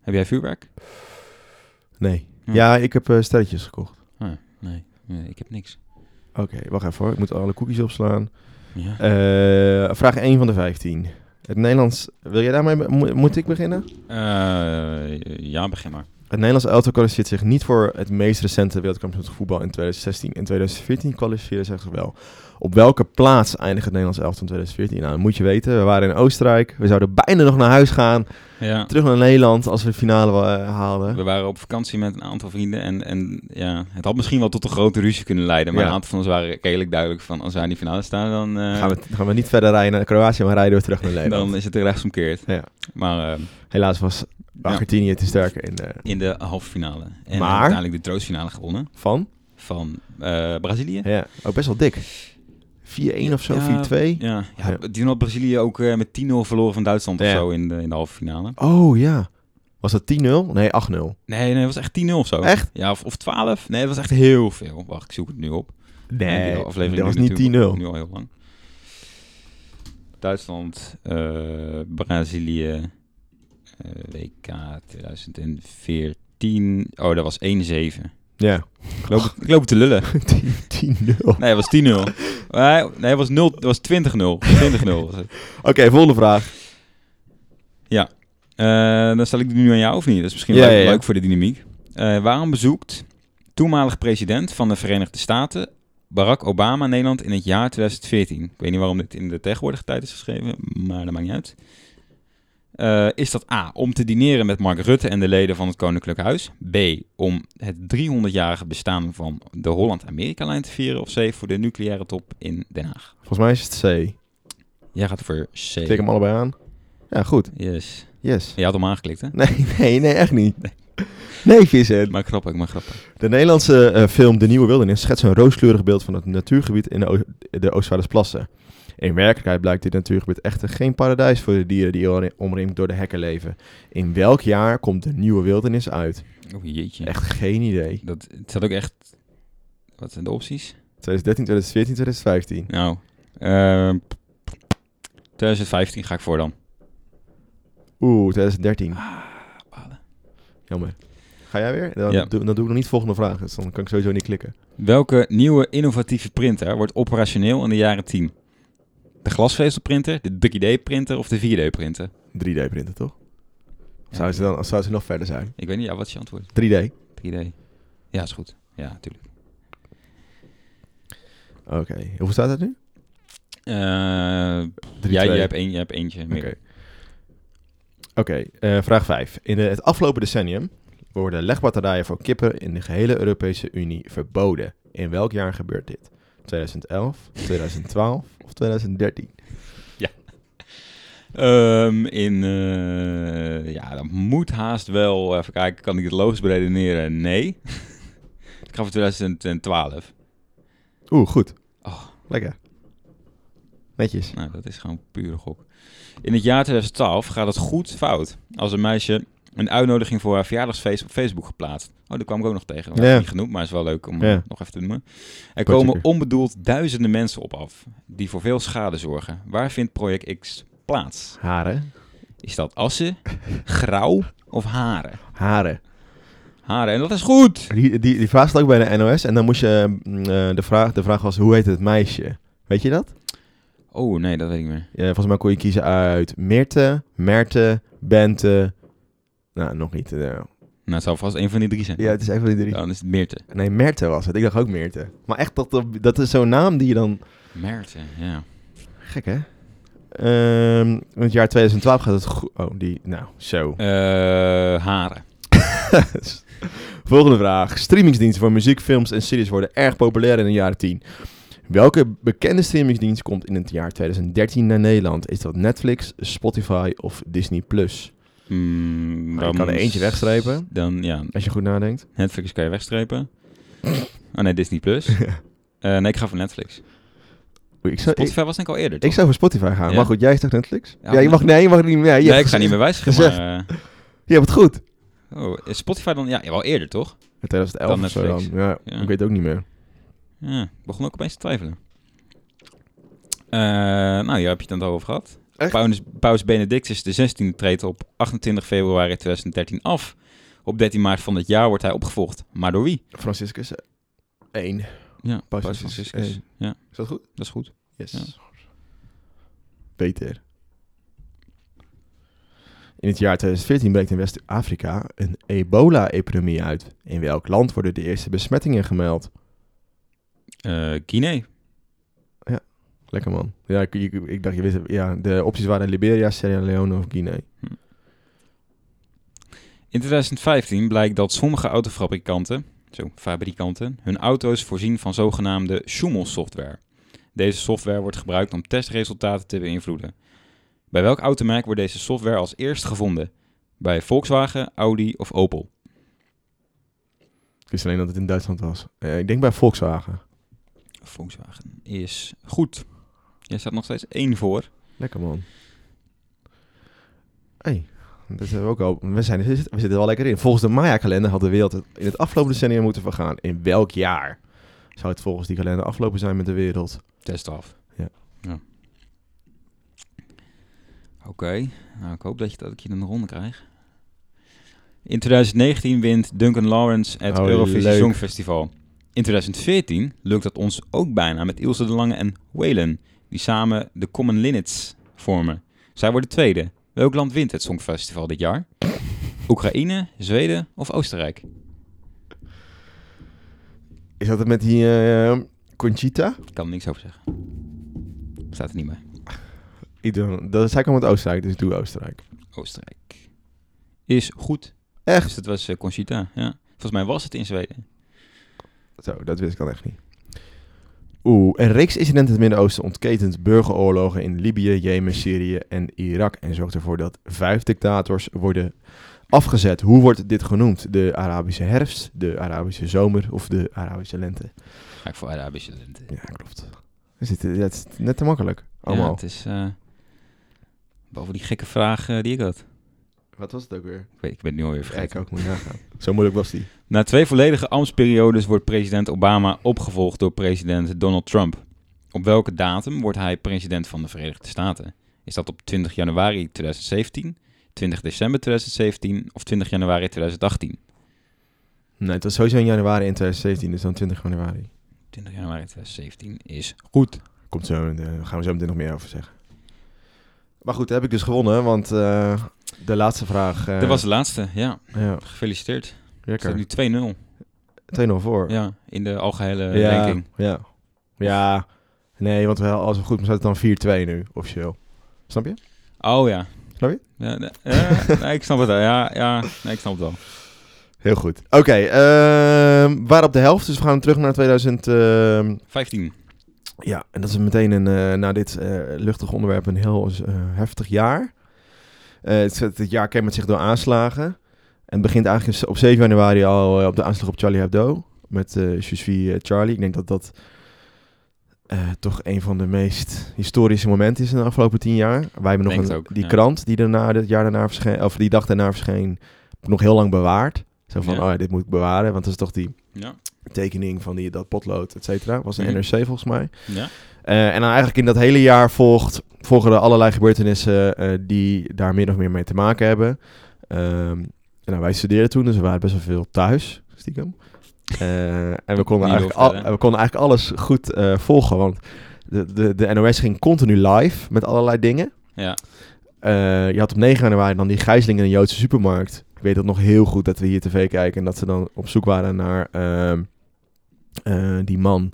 Heb jij vuurwerk? Nee. Ja, ik heb stelletjes gekocht. Ah, nee. nee, ik heb niks. Oké, wacht even hoor. Ik moet alle cookies opslaan. Ja. Eh, vraag 1 van de 15. Het Nederlands... Wil jij daarmee... mo- moet ik beginnen? Eh, ja, begin maar. Het Nederlands elftal kwalificeert zich niet voor het meest recente wereldkampioenschap voetbal in 2016 en 2014 kwalificeerde zich wel. Op welke plaats eindigt het Nederlands elftal in 2014? Nou, dat moet je weten. We waren in Oostenrijk. We zouden bijna nog naar huis gaan. Ja. Terug naar Nederland als we de finale eh, haalden. We waren op vakantie met een aantal vrienden en, en ja, het had misschien wel tot een grote ruzie kunnen leiden. Maar Ja. een aantal van ons waren redelijk duidelijk van als wij in die finale staan, dan, eh, Gaan we, gaan we niet verder rijden naar Kroatië, maar rijden we terug naar Nederland. dan is het er rechtsomkeerd. Ja. Maar eh, Helaas was Argentinië te sterker in de... in de halve finale. En Maar? uiteindelijk de troostfinale gewonnen Van? van eh, Brazilië. Ja, ook best wel dik. 4-1 of zo, Ja, 4-2. Ja, ja, die had Brazilië ook eh, met 10-0 verloren van Duitsland of zo in de, in de halve finale. Oh ja. Was dat 10-0? Nee, 8-0. Nee, nee, het was echt 10-0 of zo. Echt? Ja, of, of 12. Nee, het was echt heel veel. Wacht, ik zoek het nu op. Nee, die aflevering dat was niet 10-0. natuurlijk Nu al heel lang. Duitsland, eh, Brazilië, WK 2014. Oh, dat was 1-7. Ja. Ik loop, het- ik loop te lullen. 10-0. Nee, het was 10-0. Nee, nee, het was, 0, het was 20-0. 20-0 was het. Oké, volgende vraag. Eh, dan stel ik die nu aan jou of niet? Dat is misschien Ja, leuk, ja, ja. leuk voor de dynamiek. Eh, waarom bezoekt toenmalig president van de Verenigde Staten Barack Obama Nederland in het jaar 2014? Ik weet niet waarom dit in de tegenwoordige tijd is geschreven, maar dat maakt niet uit. Eh, is dat A, om te dineren met Mark Rutte en de leden van het Koninklijk Huis? B, om het 300-jarige bestaan van de Holland-Amerika-lijn te vieren? Of C, voor de nucleaire top in Den Haag? Volgens mij is het C. Jij gaat voor C. Tik hem allebei aan. Ja, goed. Yes. Yes. Je had hem aangeklikt, hè? Nee, nee, nee, echt niet. Nee, Vincent. Maar grappig, maar grappig. De Nederlandse eh, film De Nieuwe Wildernis schetst een rooskleurig beeld van het natuurgebied in de, O- de Oostvaardersplassen. In werkelijkheid blijkt dit natuurgebied echter geen paradijs voor de dieren die omringd door de hekken leven. In welk jaar komt De Nieuwe Wildernis uit? Oh jeetje. Echt geen idee. Dat, het zat ook echt... Wat zijn de opties? 2013, 2014, 2015. Nou, ehm 2015 ga ik voor dan. Oeh, 2013. balen. Jammer. Ga jij weer? Dan, Ja. doe, dan doe ik nog niet volgende vraag, dus dan kan ik sowieso niet klikken. Welke nieuwe innovatieve printer wordt operationeel in de jaren 10? De glasvezelprinter, de 3D-printer of de 4D-printer? 3D-printen, toch? Of zou ze dan, zou ze nog verder zijn? Ik weet niet, ja, wat is je antwoord? 3D. 3D. Ja, is goed. Ja, natuurlijk. Oké. Hoeveel staat het nu? Eh Drie, jij, hebt een, jij hebt eentje Oké. meer. Oké, eh, vraag 5. In de- het afgelopen decennium worden legbatterijen voor kippen in de gehele Europese Unie verboden. In welk jaar gebeurt dit? 2011, 2012 of 2013? Ehm, in, eh, ja, dat moet haast wel, even kijken, kan ik het logisch beredeneren? Nee. ik ga voor 2012. Oeh, goed. Oh. Lekker. Netjes. Nou, dat is gewoon pure gok. In het jaar 2012 gaat het goed fout als een meisje een uitnodiging voor haar verjaardagsfeest op Facebook geplaatst. Oh, daar kwam ik ook nog tegen. Dat Ja. niet genoemd, maar is wel leuk om Ja. eh, nog even te noemen. Er komen onbedoeld duizenden mensen op af die voor veel schade zorgen. Waar vindt Project X plaats? Haren. Is dat Assen, Grauw of Haren? Haren. Haren, en dat is goed! Die, die, die vraag staat ook bij de NOS. En dan moest je... mm, eh, de, vraag, de vraag was, hoe heet het meisje? Weet je dat? Oh, nee, dat weet ik niet meer. Ja, volgens mij kon je kiezen uit Mirte, Merte, Bente... Nou, nog niet. eh. Nou, het zal vast een van die drie zijn. ja, het is een van die drie. Dan is het Meerte. Nee, Merte was het. Ik dacht ook Meerte. Maar echt, dat, dat, dat is zo'n naam die je dan... Meerte, ja. Gek, hè? Ehm, in het jaar 2012 gaat het goed. Oh, die... Nou, zo. Eh, Haren. Volgende vraag. Streamingsdiensten voor muziek, films en series worden erg populair in de jaren 10. Welke bekende streamingsdienst komt in het jaar 2013 naar Nederland? Is dat Netflix, Spotify of Disney+. Plus? Mm, je kan er eentje wegstrepen. Dan, ja, Als je goed nadenkt. Netflix kan je wegstrepen. Oh nee, Disney Plus. Eh, nee, ik ga voor Netflix. Ik, zou, ik, Spotify was denk ik al eerder, ik zou voor Spotify gaan. Ja? Maar goed, jij toch Netflix? Ja, Ja, je mag, nee, je mag niet meer. Ja, nee, ik ga niet meer wijzigen, gezegd. maar... Je hebt het goed. oh, Spotify dan... Ja, wel eerder, toch? In 2011 Dan of zo dan. Ja, Ja. ik weet het ook niet meer. Ja, ik begon ook opeens te twijfelen. Eh, nou, hier heb je het dan over gehad. Paus, Paus Benedictus XVI treedt op 28 februari 2013 af. Op 13 maart van dit jaar wordt hij opgevolgd. Maar door wie? Franciscus 1. Ja, Paus Paus Franciscus Franciscus. één. Ja, Is dat goed? dat is goed. Yes. Ja. Beter. In het jaar 2014 breekt in West-Afrika een ebola-epidemie uit. In welk land worden de eerste besmettingen gemeld? Eh Guinea. Lekker man. Ja, ik, ik, ik dacht je wist. Ja, de opties waren Liberia, Sierra Leone of Guinea. In 2015 blijkt dat sommige autofabrikanten, zo fabrikanten, hun auto's voorzien van zogenaamde Schumel-software. Deze software wordt gebruikt om testresultaten te beïnvloeden. Bij welk automerk wordt deze software als eerst gevonden? Bij Volkswagen, Audi of Opel? Ik wist alleen dat het in Duitsland was. Eh, ik denk bij Volkswagen. Volkswagen is goed. Jij staat nog steeds één voor. Lekker man. hey, dat hebben we ook al. We, zijn, we zitten er wel lekker in. Volgens de Maya-kalender had de wereld het in het afgelopen decennium moeten vergaan. In welk jaar zou het volgens die kalender afgelopen zijn met de wereld? Test af. Ja. ja. Oké, nou ik hoop dat, je, dat ik je een ronde krijg. In 2019 wint Duncan Lawrence het Oh, Eurovisie. Songfestival. In 2014 lukt het ons ook bijna met Ilse de Lange en Waylon, die samen de Common Linnets vormen. Zij worden tweede. Welk land wint het Songfestival dit jaar? Oekraïne, Zweden of Oostenrijk? Is dat het met die eh, Conchita? Ik kan er niks over zeggen. Staat er niet bij. Ik doe, dat, zij kwam uit Oostenrijk, dus ik doe Oostenrijk. Oostenrijk. Is goed. Echt? Dus dat was eh, Conchita, ja. Volgens mij was het in Zweden. Zo, dat wist ik dan echt niet. Oeh, een reeks incidenten in het Midden-Oosten ontketent burgeroorlogen in Libië, Jemen, Syrië en Irak. En zorgt ervoor dat vijf dictators worden afgezet. Hoe wordt dit genoemd? De Arabische herfst, de Arabische zomer of de Arabische lente? Ga ik voor Arabische lente. Ja, klopt. Is dit, ja, het is net te makkelijk. Allemaal. Ja, het is eh, boven die gekke vraag eh, die ik had. Wat was het ook weer? Ik, weet, ik ben het nu alweer Ja, ik vergeten. ook, moet nagaan. Zo moeilijk was die. Na twee volledige ambtsperiodes wordt president Obama opgevolgd door president Donald Trump. Op welke datum wordt hij president van de Verenigde Staten? Is dat op 20 januari 2017, 20 december 2017 of 20 januari 2018? Nee, het was sowieso in januari in 2017, dus dan 20 januari. 20 januari 2017 is goed. Komt zo, eh, daar gaan we zo meteen nog meer over zeggen. Maar goed, heb ik dus gewonnen, want eh, de laatste vraag... eh, Dat was de laatste, ja. Ja, Gefeliciteerd. Er lekker. staat nu 2-0. 2-0 voor. Ja, in de algehele ja, ranking. ja. Ja, nee, want wel, als we goed staat het dan 4-2 nu, officieel. Snap je? Oh ja. Snap je? Ja, nee, ja, nee, ik snap het wel. Ja, ja nee, ik snap het wel. Heel goed. Oké, ehm, waar op de helft, dus we gaan terug naar 2000... ehm, 15. ja, en dat is meteen een, eh na dit eh luchtig onderwerp een heel heftig jaar. Eh, het, het jaar kenmerkt zich door aanslagen. En het begint eigenlijk op 7 januari al eh, op de aanslag op Charlie Hebdo. Met Je eh, Charlie. Ik denk dat dat toch een van de meest historische momenten is in de afgelopen tien jaar. Wij hebben nog een, ook, die ja. krant die daarna, dit jaar daarna verscheen, of die dag daarna verscheen, nog heel lang bewaard. Zo van, Ja. oh ja, dit moet ik bewaren, want dat is toch die Ja. tekening van die, dat potlood, et cetera. Was een Mhm. NRC volgens mij. Ja. Eh, en dan eigenlijk in dat hele jaar volgt, volgen er allerlei gebeurtenissen eh, die daar min of meer mee te maken hebben. Ehm, en nou, wij studeerden toen, dus we waren best wel veel thuis, stiekem. Eh, en we konden, eigenlijk al, we konden eigenlijk alles goed volgen, want de, de, de NOS ging continu live met allerlei dingen. Ja. Je had op 9 januari dan die gijzeling in een Joodse supermarkt. Ik weet het nog heel goed dat we hier tv kijken en dat ze dan op zoek waren naar ehm, eh, die man,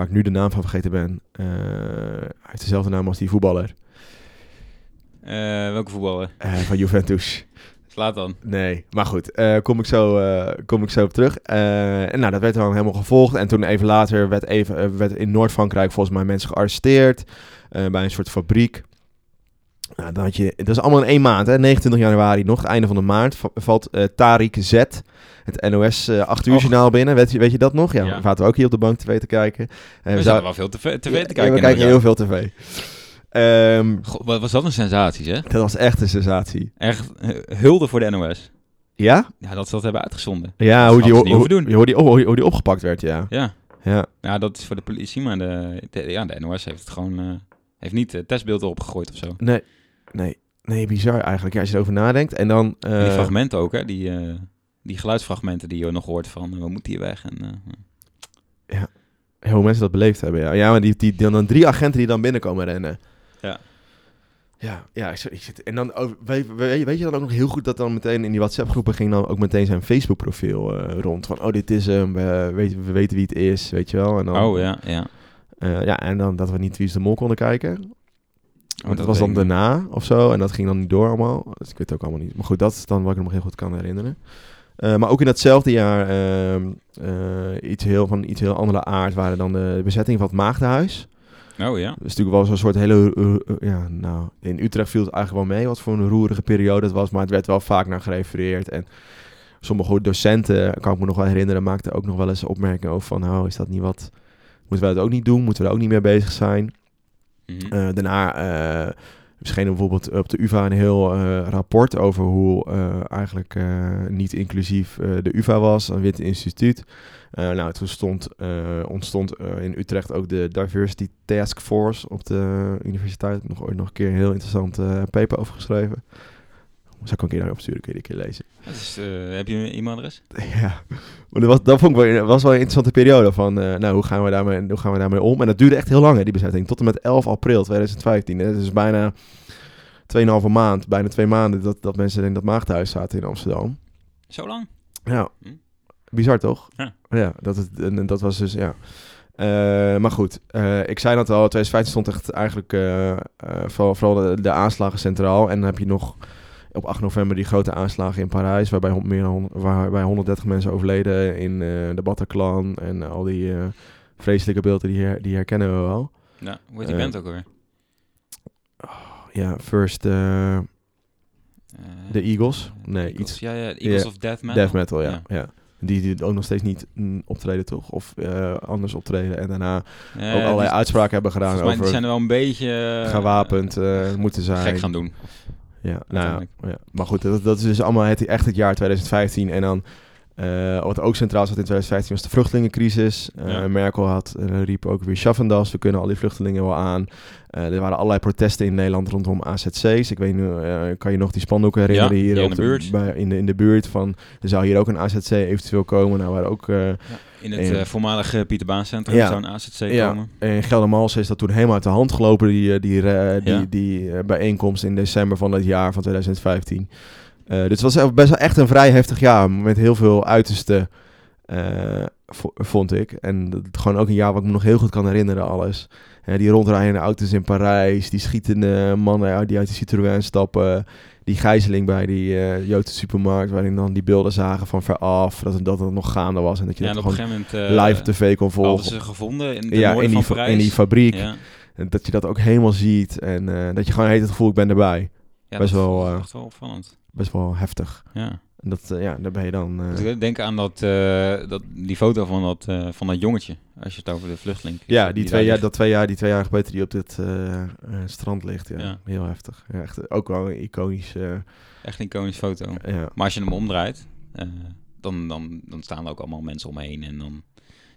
waar ik nu de naam van vergeten ben. Eh, hij heeft dezelfde naam als die voetballer Eh, welke voetballer? eh, van Juventus. Slaat dan. Nee, maar goed, kom, ik zo, kom ik zo op terug. En nou, dat werd dan helemaal gevolgd. En toen even later werd, even, werd in Noord-Frankrijk volgens mij mensen gearresteerd bij een soort fabriek. Nou, dan had je, dat is allemaal in één maand, hè, 29 januari nog, einde van de maand, va- valt eh Tariq Z, het NOS eh 8 uur Och. journaal binnen. Weet je, weet je dat nog? Ja, Ja. we zaten ook hier op de bank tv te kijken. Eh, We zaten wel veel tv, tv Ja, te kijken. we kijken heel veel tv. Ehm, God, wat was dat een sensatie, hè? dat was echt een sensatie. Echt eh, hulde voor de NOS. Ja? Ja, dat ze dat hebben uitgezonden. Ja, Dat hoe die, hoe, hoeven hoe, die, hoe, hoe die opgepakt werd, ja. Ja. Ja, ja, dat is voor de politie, maar de, de- ja, de NOS heeft het gewoon... eh, heeft niet uh, testbeelden opgegooid of zo. nee, nee, nee, bizar eigenlijk, ja, als je erover nadenkt. En dan... eh, die fragmenten ook, hè? Die, eh, die geluidsfragmenten die je nog hoort van... eh, we moeten hier weg. En, eh, ja, hoe mensen dat beleefd hebben, ja. Ja, maar die, die, dan, dan drie agenten die dan binnenkomen rennen. Ja. Ja, ja, ik zit- ik zit, en dan, oh, weet, weet, weet je dan ook nog heel goed dat dan meteen in die WhatsApp-groepen ging dan ook meteen zijn Facebook-profiel eh, rond. Van, oh, dit is hem, we, weten, we weten wie het is, weet je wel. En dan, oh, ja, ja. eh, ja, en dan dat we niet Wie is de Mol konden kijken. Oh, Want dat was dan daarna of zo. En dat ging dan niet door allemaal. Dus ik weet het ook allemaal niet. Maar goed, dat is dan wat ik me nog heel goed kan herinneren. Eh, maar ook in datzelfde jaar ehm, eh, iets, heel, van iets heel andere aard waren dan de bezetting van het Maagdenhuis. Oh, ja. Dat is natuurlijk wel zo'n soort hele... eh, ja, nou, in Utrecht viel het eigenlijk wel mee wat voor een roerige periode het was. Maar het werd wel vaak naar gerefereerd. En sommige docenten, kan ik me nog wel herinneren, maakten ook nog wel eens opmerkingen over van... Nou, is dat niet wat... Moeten wij dat ook niet doen? Moeten we er ook niet mee bezig zijn? Mhm. Eh, daarna eh verscheen er bijvoorbeeld op de UvA een heel eh, rapport over hoe eh, eigenlijk eh, niet inclusief eh, de UvA was, een wit instituut. Eh, nou, toen stond, eh, ontstond eh, in Utrecht ook de Diversity Task Force op de universiteit. Nog ooit nog een keer een heel interessant eh, paper over geschreven. Zal ik ook een keer naar opsturen, kun je die een keer lezen. Dat is, eh, heb je een e-mailadres? Ja, maar dat was, dat vond ik wel, was wel een interessante periode van, eh, nou, hoe gaan, we daarmee, hoe gaan we daarmee om? En dat duurde echt heel lang, hè, die bezetting, tot en met 11 april 2015. Hè. Dat is bijna 2,5 maand, bijna twee maanden dat, dat mensen in dat maagdhuis zaten in Amsterdam. Zo lang? Ja, Hm. bizar toch? Ja. Ja, dat, het, en, dat was dus, ja. Eh, maar goed, ik zei dat al, 2015 stond echt eigenlijk vooral, vooral de, de aanslagen centraal. En dan heb je nog op 8 november die grote aanslagen in Parijs, waarbij, meer dan, waarbij 130 mensen overleden in eh, de Bataclan. En al die eh, vreselijke beelden, die, her- die herkennen we wel. Ja, hoe heet die Eh, band ook alweer? Ja, first de Eagles. Nee, Eagles. iets Ja, ja, Eagles of Death Metal. death metal, ja. ja. Die, die ook nog steeds niet mm, optreden, toch? Of anders optreden. En daarna ook allerlei uitspraken hebben gedaan mij die over zijn er wel een beetje... gewapend moeten zijn. Gek gaan doen. Ja, nou ja, maar goed, dat, dat is dus allemaal het, echt het jaar 2015. En dan, eh, wat ook centraal zat in 2015 was de vluchtelingencrisis. Eh, Ja. Merkel had, eh, riep ook weer Schaffendas, we kunnen al die vluchtelingen wel aan. Er waren allerlei protesten in Nederland rondom AZC's. Ik weet nu, kan je nog die spandoeken herinneren Ja, hier in de buurt. Bij, in, de, in de buurt van, er zou hier ook een AZC eventueel komen. Nou, waren ook... In het En- eh, voormalige Pieter Baan Centrum Ja. zou een AZC Ja. komen. In Geldermalsen is dat toen helemaal uit de hand gelopen, die, eh, die, eh, die, die eh, bijeenkomst in december van dat jaar van 2015. Eh, dus het was echt- best wel echt een vrij heftig jaar, met heel veel uiterste, vo- vond ik. En dat, gewoon ook een jaar wat ik me nog heel goed kan herinneren, alles. Eh, die rondrijdende auto's in Parijs, die schietende mannen die uit de Citroën stappen, die gijzeling bij die eh, Joodse supermarkt, waarin dan die beelden zagen van veraf, dat het, dat het nog gaande was en dat je Ja, dat gewoon gegeven moment... eh, live op tv kon hadden volgen. ze gevonden in de Ja, in die, in die fabriek. Ja, En Dat je dat ook helemaal ziet. En eh, dat je gewoon heet het gevoel, ik ben erbij. ja Best dat wel, wel opvallend. Best wel heftig. Ja. Dat, eh, ja, daar ben je dan... eh, Dus ik denk aan dat, eh, dat, die foto van dat, eh, van dat jongetje, als je het over de vluchteling... ja, die, twee jaar, dat twee jaar, die tweejarige Peter die op dit eh, eh, strand ligt. Ja. Ja. Heel heftig. Ja, echt, ook wel een iconisch... eh, Echt een iconische foto. ja. Maar als je hem omdraait, eh, dan, dan, dan staan er ook allemaal mensen omheen en dan,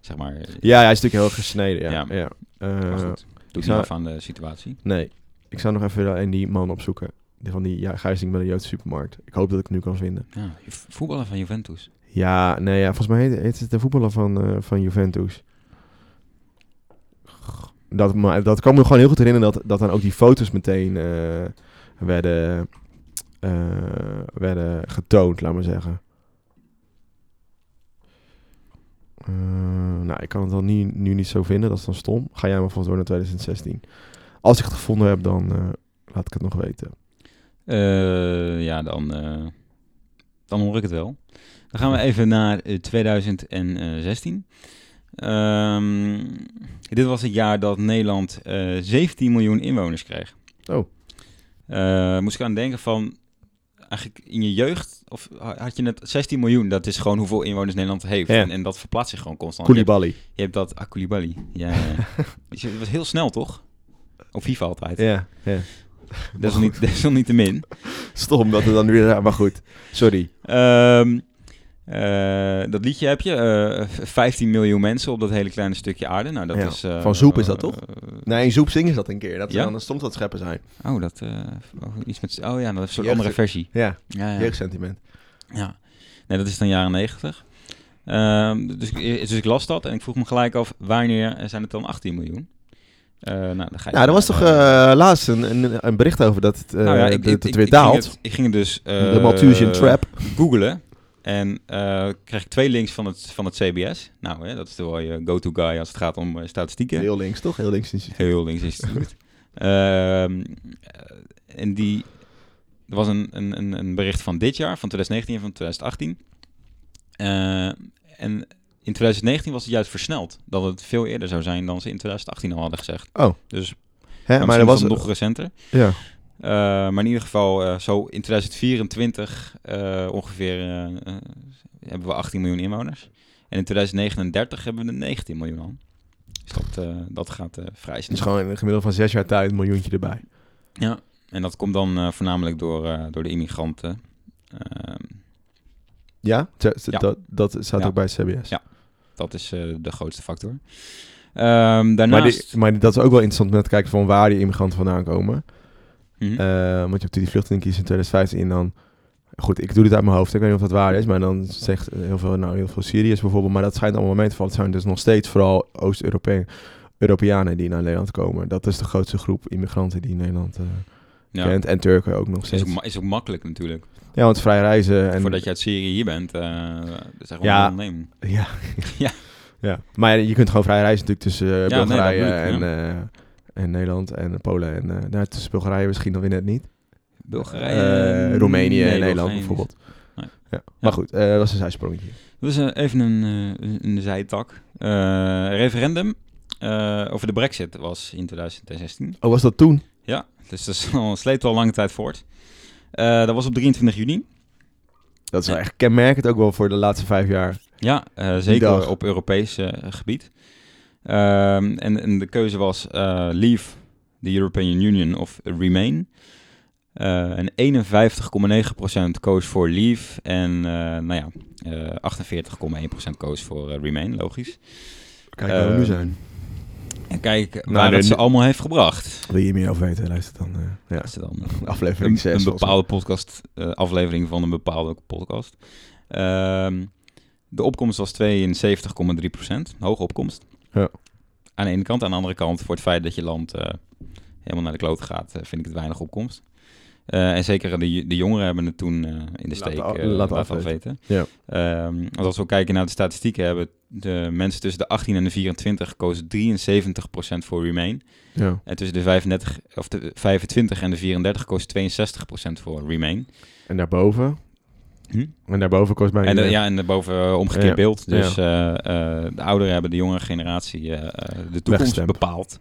zeg maar... ja, hij is natuurlijk heel gesneden. Ja. Ja. Ja. Eh, maar goed, doet niet zou- af aan de situatie. nee, ik zou nog even een die man opzoeken. Van die ja, gijzeling bij de Joodse supermarkt. Ik hoop dat ik het nu kan vinden. Ja, voetballer van Juventus. Ja, nee, ja, volgens mij heet, heet het de voetballer van, eh, van Juventus. Dat, maar dat kan me gewoon heel goed herinneren dat, dat dan ook die foto's meteen eh, werden, eh, werden getoond, laat maar zeggen. Nou, ik kan het dan nu, nu niet zo vinden, dat is dan stom. Ga jij maar vast door naar 2016. Als ik het gevonden heb, dan laat ik het nog weten. Eh, ja, dan, eh, dan hoor ik het wel. Dan gaan we even naar eh, 2016. Ehm, dit was het jaar dat Nederland eh 17 miljoen inwoners kreeg. Oh. Eh, moest ik aan denken van, eigenlijk in je jeugd, of ha- had je net 16 miljoen, dat is gewoon hoeveel inwoners Nederland heeft. Ja. En, en dat verplaatst zich gewoon constant. Je hebt, Koulibaly. je hebt dat, ah, Koulibaly. Ja, ja. Het was heel snel, toch? Op FIFA altijd. Ja, ja. Desalniet, desalniettemin. Stom dat het dan weer... Maar goed, sorry. Ehm, eh, dat liedje heb je. eh, 15 miljoen mensen op dat hele kleine stukje aarde. Nou, dat Ja, is, eh, van Zoep is dat toch? Nee, in Zoep zingen ze dat een keer. Dat ze Ja? dan stond dat scheppen zijn. oh, dat... oh, iets met... Oh ja, dat is een andere versie. Ja, Ja, ja. jeugdsentiment. ja. Nee, dat is dan jaren 90. Ehm, dus, ik, dus ik las dat en ik vroeg me gelijk af... Wanneer zijn het dan 18 miljoen? Eh, nou, dan ga je Nou, er was toch eh, laatst een, een, een bericht over dat het, nou ja, dat het ik, weer ik daalt. Ging het, ik ging het dus... de Malthusian Trap. googelen. En kreeg ik twee links van het, van het CBS. Nou, hè, dat is wel je go-to guy als het gaat om statistieken. Heel links, toch? Heel links. instituut. Heel links instituut. Ehm, eh, en die... Er was een, een, een, bericht van dit jaar, van 2019 en van 2018. Eh, en in 2019 was het juist versneld. Dat het veel eerder zou zijn dan ze in 2018 al hadden gezegd. Oh. Dus Hè, maar maar er was... nog recenter. Ja. Eh, maar in ieder geval, eh, zo in 2024 eh, ongeveer hebben we 18 miljoen inwoners. En in 2039 hebben we er 19 miljoen al. Dus dat, dat gaat vrij snel. Dus gewoon in een gemiddelde van zes jaar tijd een miljoentje erbij. Ja, en dat komt dan voornamelijk door, door de immigranten. Ehm, Ja? Ja. Dat, dat staat Ja. ook bij CBS. Ja. Dat is eh, de grootste factor. Ehm, daarnaast... Maar, die, maar dat is ook wel interessant om te kijken van waar die immigranten vandaan komen. Mhm. Eh, want je hebt die vluchtelingenkies in 2015 en dan... Goed, ik doe dit uit mijn hoofd. Ik weet niet of dat waar is, maar dan zegt heel veel, nou, heel veel Syriërs bijvoorbeeld. Maar dat schijnt allemaal mee te vallen. Het zijn dus nog steeds vooral Oost-Europeanen die naar Nederland komen. Dat is de grootste groep immigranten die Nederland eh, ja, kent. En Turken ook nog is steeds. ook, ma- is ook makkelijk natuurlijk. Ja, want vrij reizen en... Voordat je uit Syrië hier bent, dat is echt Ja. een. Ja. Ja. ja. Maar je kunt gewoon vrij reizen natuurlijk tussen nee, dat Bulgarije ik, en, eh, en Nederland en Polen. En eh nou, tussen Bulgarije misschien dan weer net niet. Bulgarije, Roemenië nee, en Nederland Bulgarije bijvoorbeeld. Nee. Ja. Maar goed, dat was een zijsprongetje. Dus eh, even een, een- zijtak. Referendum over de brexit was in 2016. Oh, was dat toen? Ja, dus dat is al, sleept al lange tijd voort. Eh, dat was op 23 juni. Dat is wel Ja. echt kenmerkend ook wel voor de laatste vijf jaar. Ja, eh, zeker op Europees eh, gebied. Ehm, en, en de keuze was eh, Leave the European Union of Remain. Eh, en 51,9% koos voor Leave. En eh, nou ja, eh 48,1% koos voor eh, Remain, logisch. Kijk waar we nu Eh, zijn. En kijk waar het ze allemaal heeft gebracht. Wil je meer over weten? Luister dan. eh, ja. Dan eh, Aflevering een, 6. een bepaalde podcast, eh, aflevering van een bepaalde podcast. Ehm, de opkomst was 72,3%, hoge opkomst. Ja. Aan de ene kant, aan de andere kant, voor het feit dat je land helemaal naar de kloot gaat, vind ik het weinig opkomst. Eh, en zeker de, de jongeren hebben het toen eh, in de steek eh, laten afweten. afweten. Ja. Ehm, want als we kijken naar de statistieken, hebben de mensen tussen de 18 en de 24 kozen 73% voor Remain. Ja. En tussen de 35, of de 25 en de 34 koos 62% voor Remain. En daarboven? Hm? En daarboven kost mij... En de, ja, en daarboven uh, omgekeerd Ja, beeld. Dus de ouderen hebben de jongere generatie de toekomst bepaald.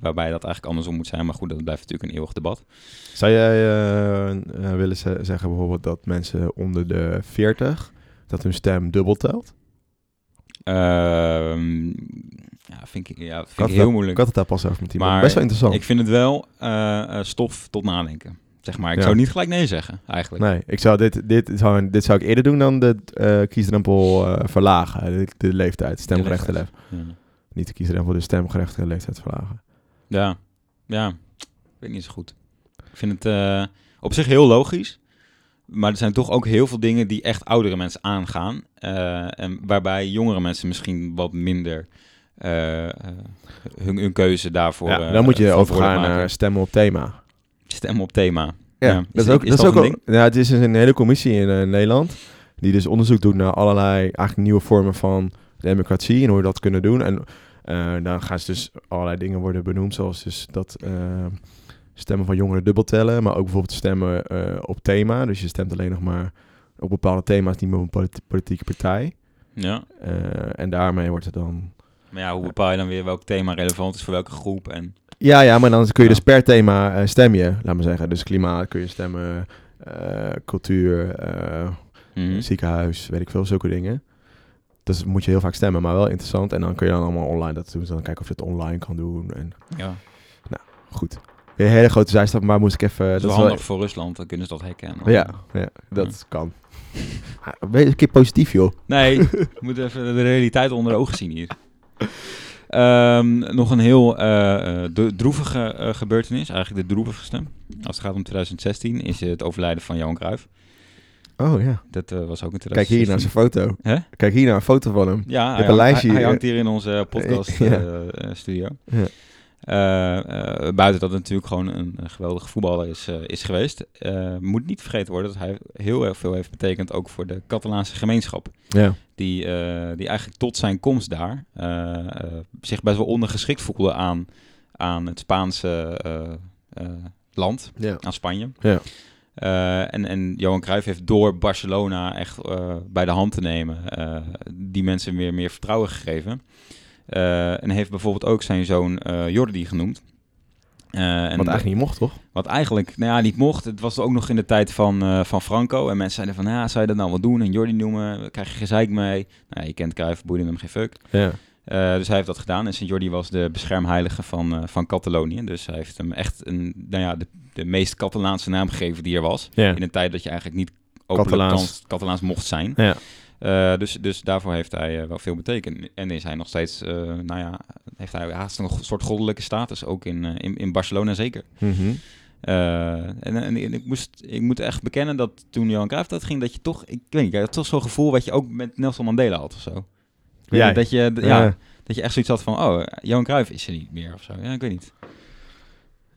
Waarbij dat eigenlijk andersom moet zijn. Maar goed, dat blijft natuurlijk een eeuwig debat. Zou jij eh, eh, willen ze- zeggen bijvoorbeeld dat mensen onder de 40, dat hun stem dubbel telt? Ehm, ja, vind ik, ja, vind ik heel moeilijk. Ik had het daar pas over met iemand. Maar Best wel interessant. Ik vind het wel eh, stof tot nadenken. Zeg maar, ik Ja. zou niet gelijk nee zeggen, eigenlijk. Nee, ik zou dit, dit, zou, dit zou ik eerder doen dan de kiesdrempel verlagen. De, de leeftijd, stemgerechte leeftijd. Ja. Niet de kiesdrempel, de stemgerechte leeftijd verlagen. Ja, ja. Ik weet niet zo goed. Ik vind het eh, op zich heel logisch. Maar er zijn toch ook heel veel dingen die echt oudere mensen aangaan. eh, en waarbij jongere mensen misschien wat minder eh, hun, hun keuze daarvoor. ja, dan moet je overgaan naar stemmen op thema. Stemmen op thema. Ja, Ja, dat is ook, is dat is ook een ja, het is dus een hele commissie in Nederland die dus onderzoek doet naar allerlei eigenlijk nieuwe vormen van democratie en hoe we dat kunnen doen. En dan gaan ze dus allerlei dingen worden benoemd, zoals dus dat eh, stemmen van jongeren dubbel tellen, maar ook bijvoorbeeld stemmen eh, op thema. Dus je stemt alleen nog maar op bepaalde thema's, niet meer op een politi- politieke partij. Ja. Eh, en daarmee wordt het dan Maar ja, hoe bepaal je dan weer welk thema relevant is voor welke groep? En Ja, ja, maar dan kun je dus per thema eh, stem je, laat maar zeggen. Dus klimaat kun je stemmen, eh, cultuur, eh, Mhm. ziekenhuis, weet ik veel, zulke dingen. Dus moet je heel vaak stemmen, maar wel interessant. En dan kun je dan allemaal online dat doen. Dus dan kijken of je het online kan doen. En ja. goed. Weer een hele grote zijstap, maar moest ik even... Dat is wel wel- handig voor Rusland, dan kunnen ze dat hacken. en dan- Ja, ja, dat kan. Ah, Wees een keer positief, joh. Nee, we moeten even de realiteit onder de ogen zien hier. Ehm, nog een heel de- droevige eh, gebeurtenis, eigenlijk de droevigste. Als het gaat om 2016 is het overlijden van Johan Cruijff. Oh ja. Dat eh, was ook 2016. Kijk hier naar zijn foto. Kijk hier naar een foto van hem. Ja, hij, een hangt- lijstje hij, hij hier. hangt hier in onze podcast Ja. eh, eh, studio. Ja. Eh, eh, buiten dat het natuurlijk gewoon een, een geweldige voetballer is, eh, is geweest. eh, moet niet vergeten worden dat hij heel erg veel heeft betekend ook voor de Catalaanse gemeenschap. Ja. Die, eh, die eigenlijk tot zijn komst daar eh, eh, zich best wel ondergeschikt voelde aan, aan het Spaanse eh, eh, land, Ja. aan Spanje. Ja. Eh, en, en Johan Cruijff heeft door Barcelona echt eh, bij de hand te nemen eh, die mensen weer meer vertrouwen gegeven. En heeft bijvoorbeeld ook zijn zoon Jordi genoemd. En Wat eigenlijk niet mocht, toch? wat eigenlijk nou ja, niet mocht. Het was ook nog in de tijd van, van Franco. En mensen zeiden van, ja, zou je dat nou wel doen? En Jordi noemen, krijg je gezeik mee. Nou, je kent Cruijff, boeide hem geen fuck. Ja. Dus hij heeft dat gedaan. En Sint Jordi was de beschermheilige van, van Catalonië. Dus hij heeft hem echt een, nou ja, de, de meest Catalaanse naam gegeven die er was. In een tijd dat je eigenlijk niet Catalaans. Catalaans, mocht zijn. Ja. Eh, dus, dus daarvoor heeft hij eh, wel veel betekend. En is hij nog steeds, eh, nou ja, heeft hij haast een soort goddelijke status. Ook in, in, in Barcelona zeker. Mhm. En, en, en ik, moest, ik moet echt bekennen dat toen Johan Cruijff dat ging, dat je toch, ik weet niet, had toch zo'n gevoel wat je ook met Nelson Mandela had of zo. Ja. dat je, ja, dat je echt zoiets had van, oh, Johan Cruijff is er niet meer of zo. Ja, ik weet niet.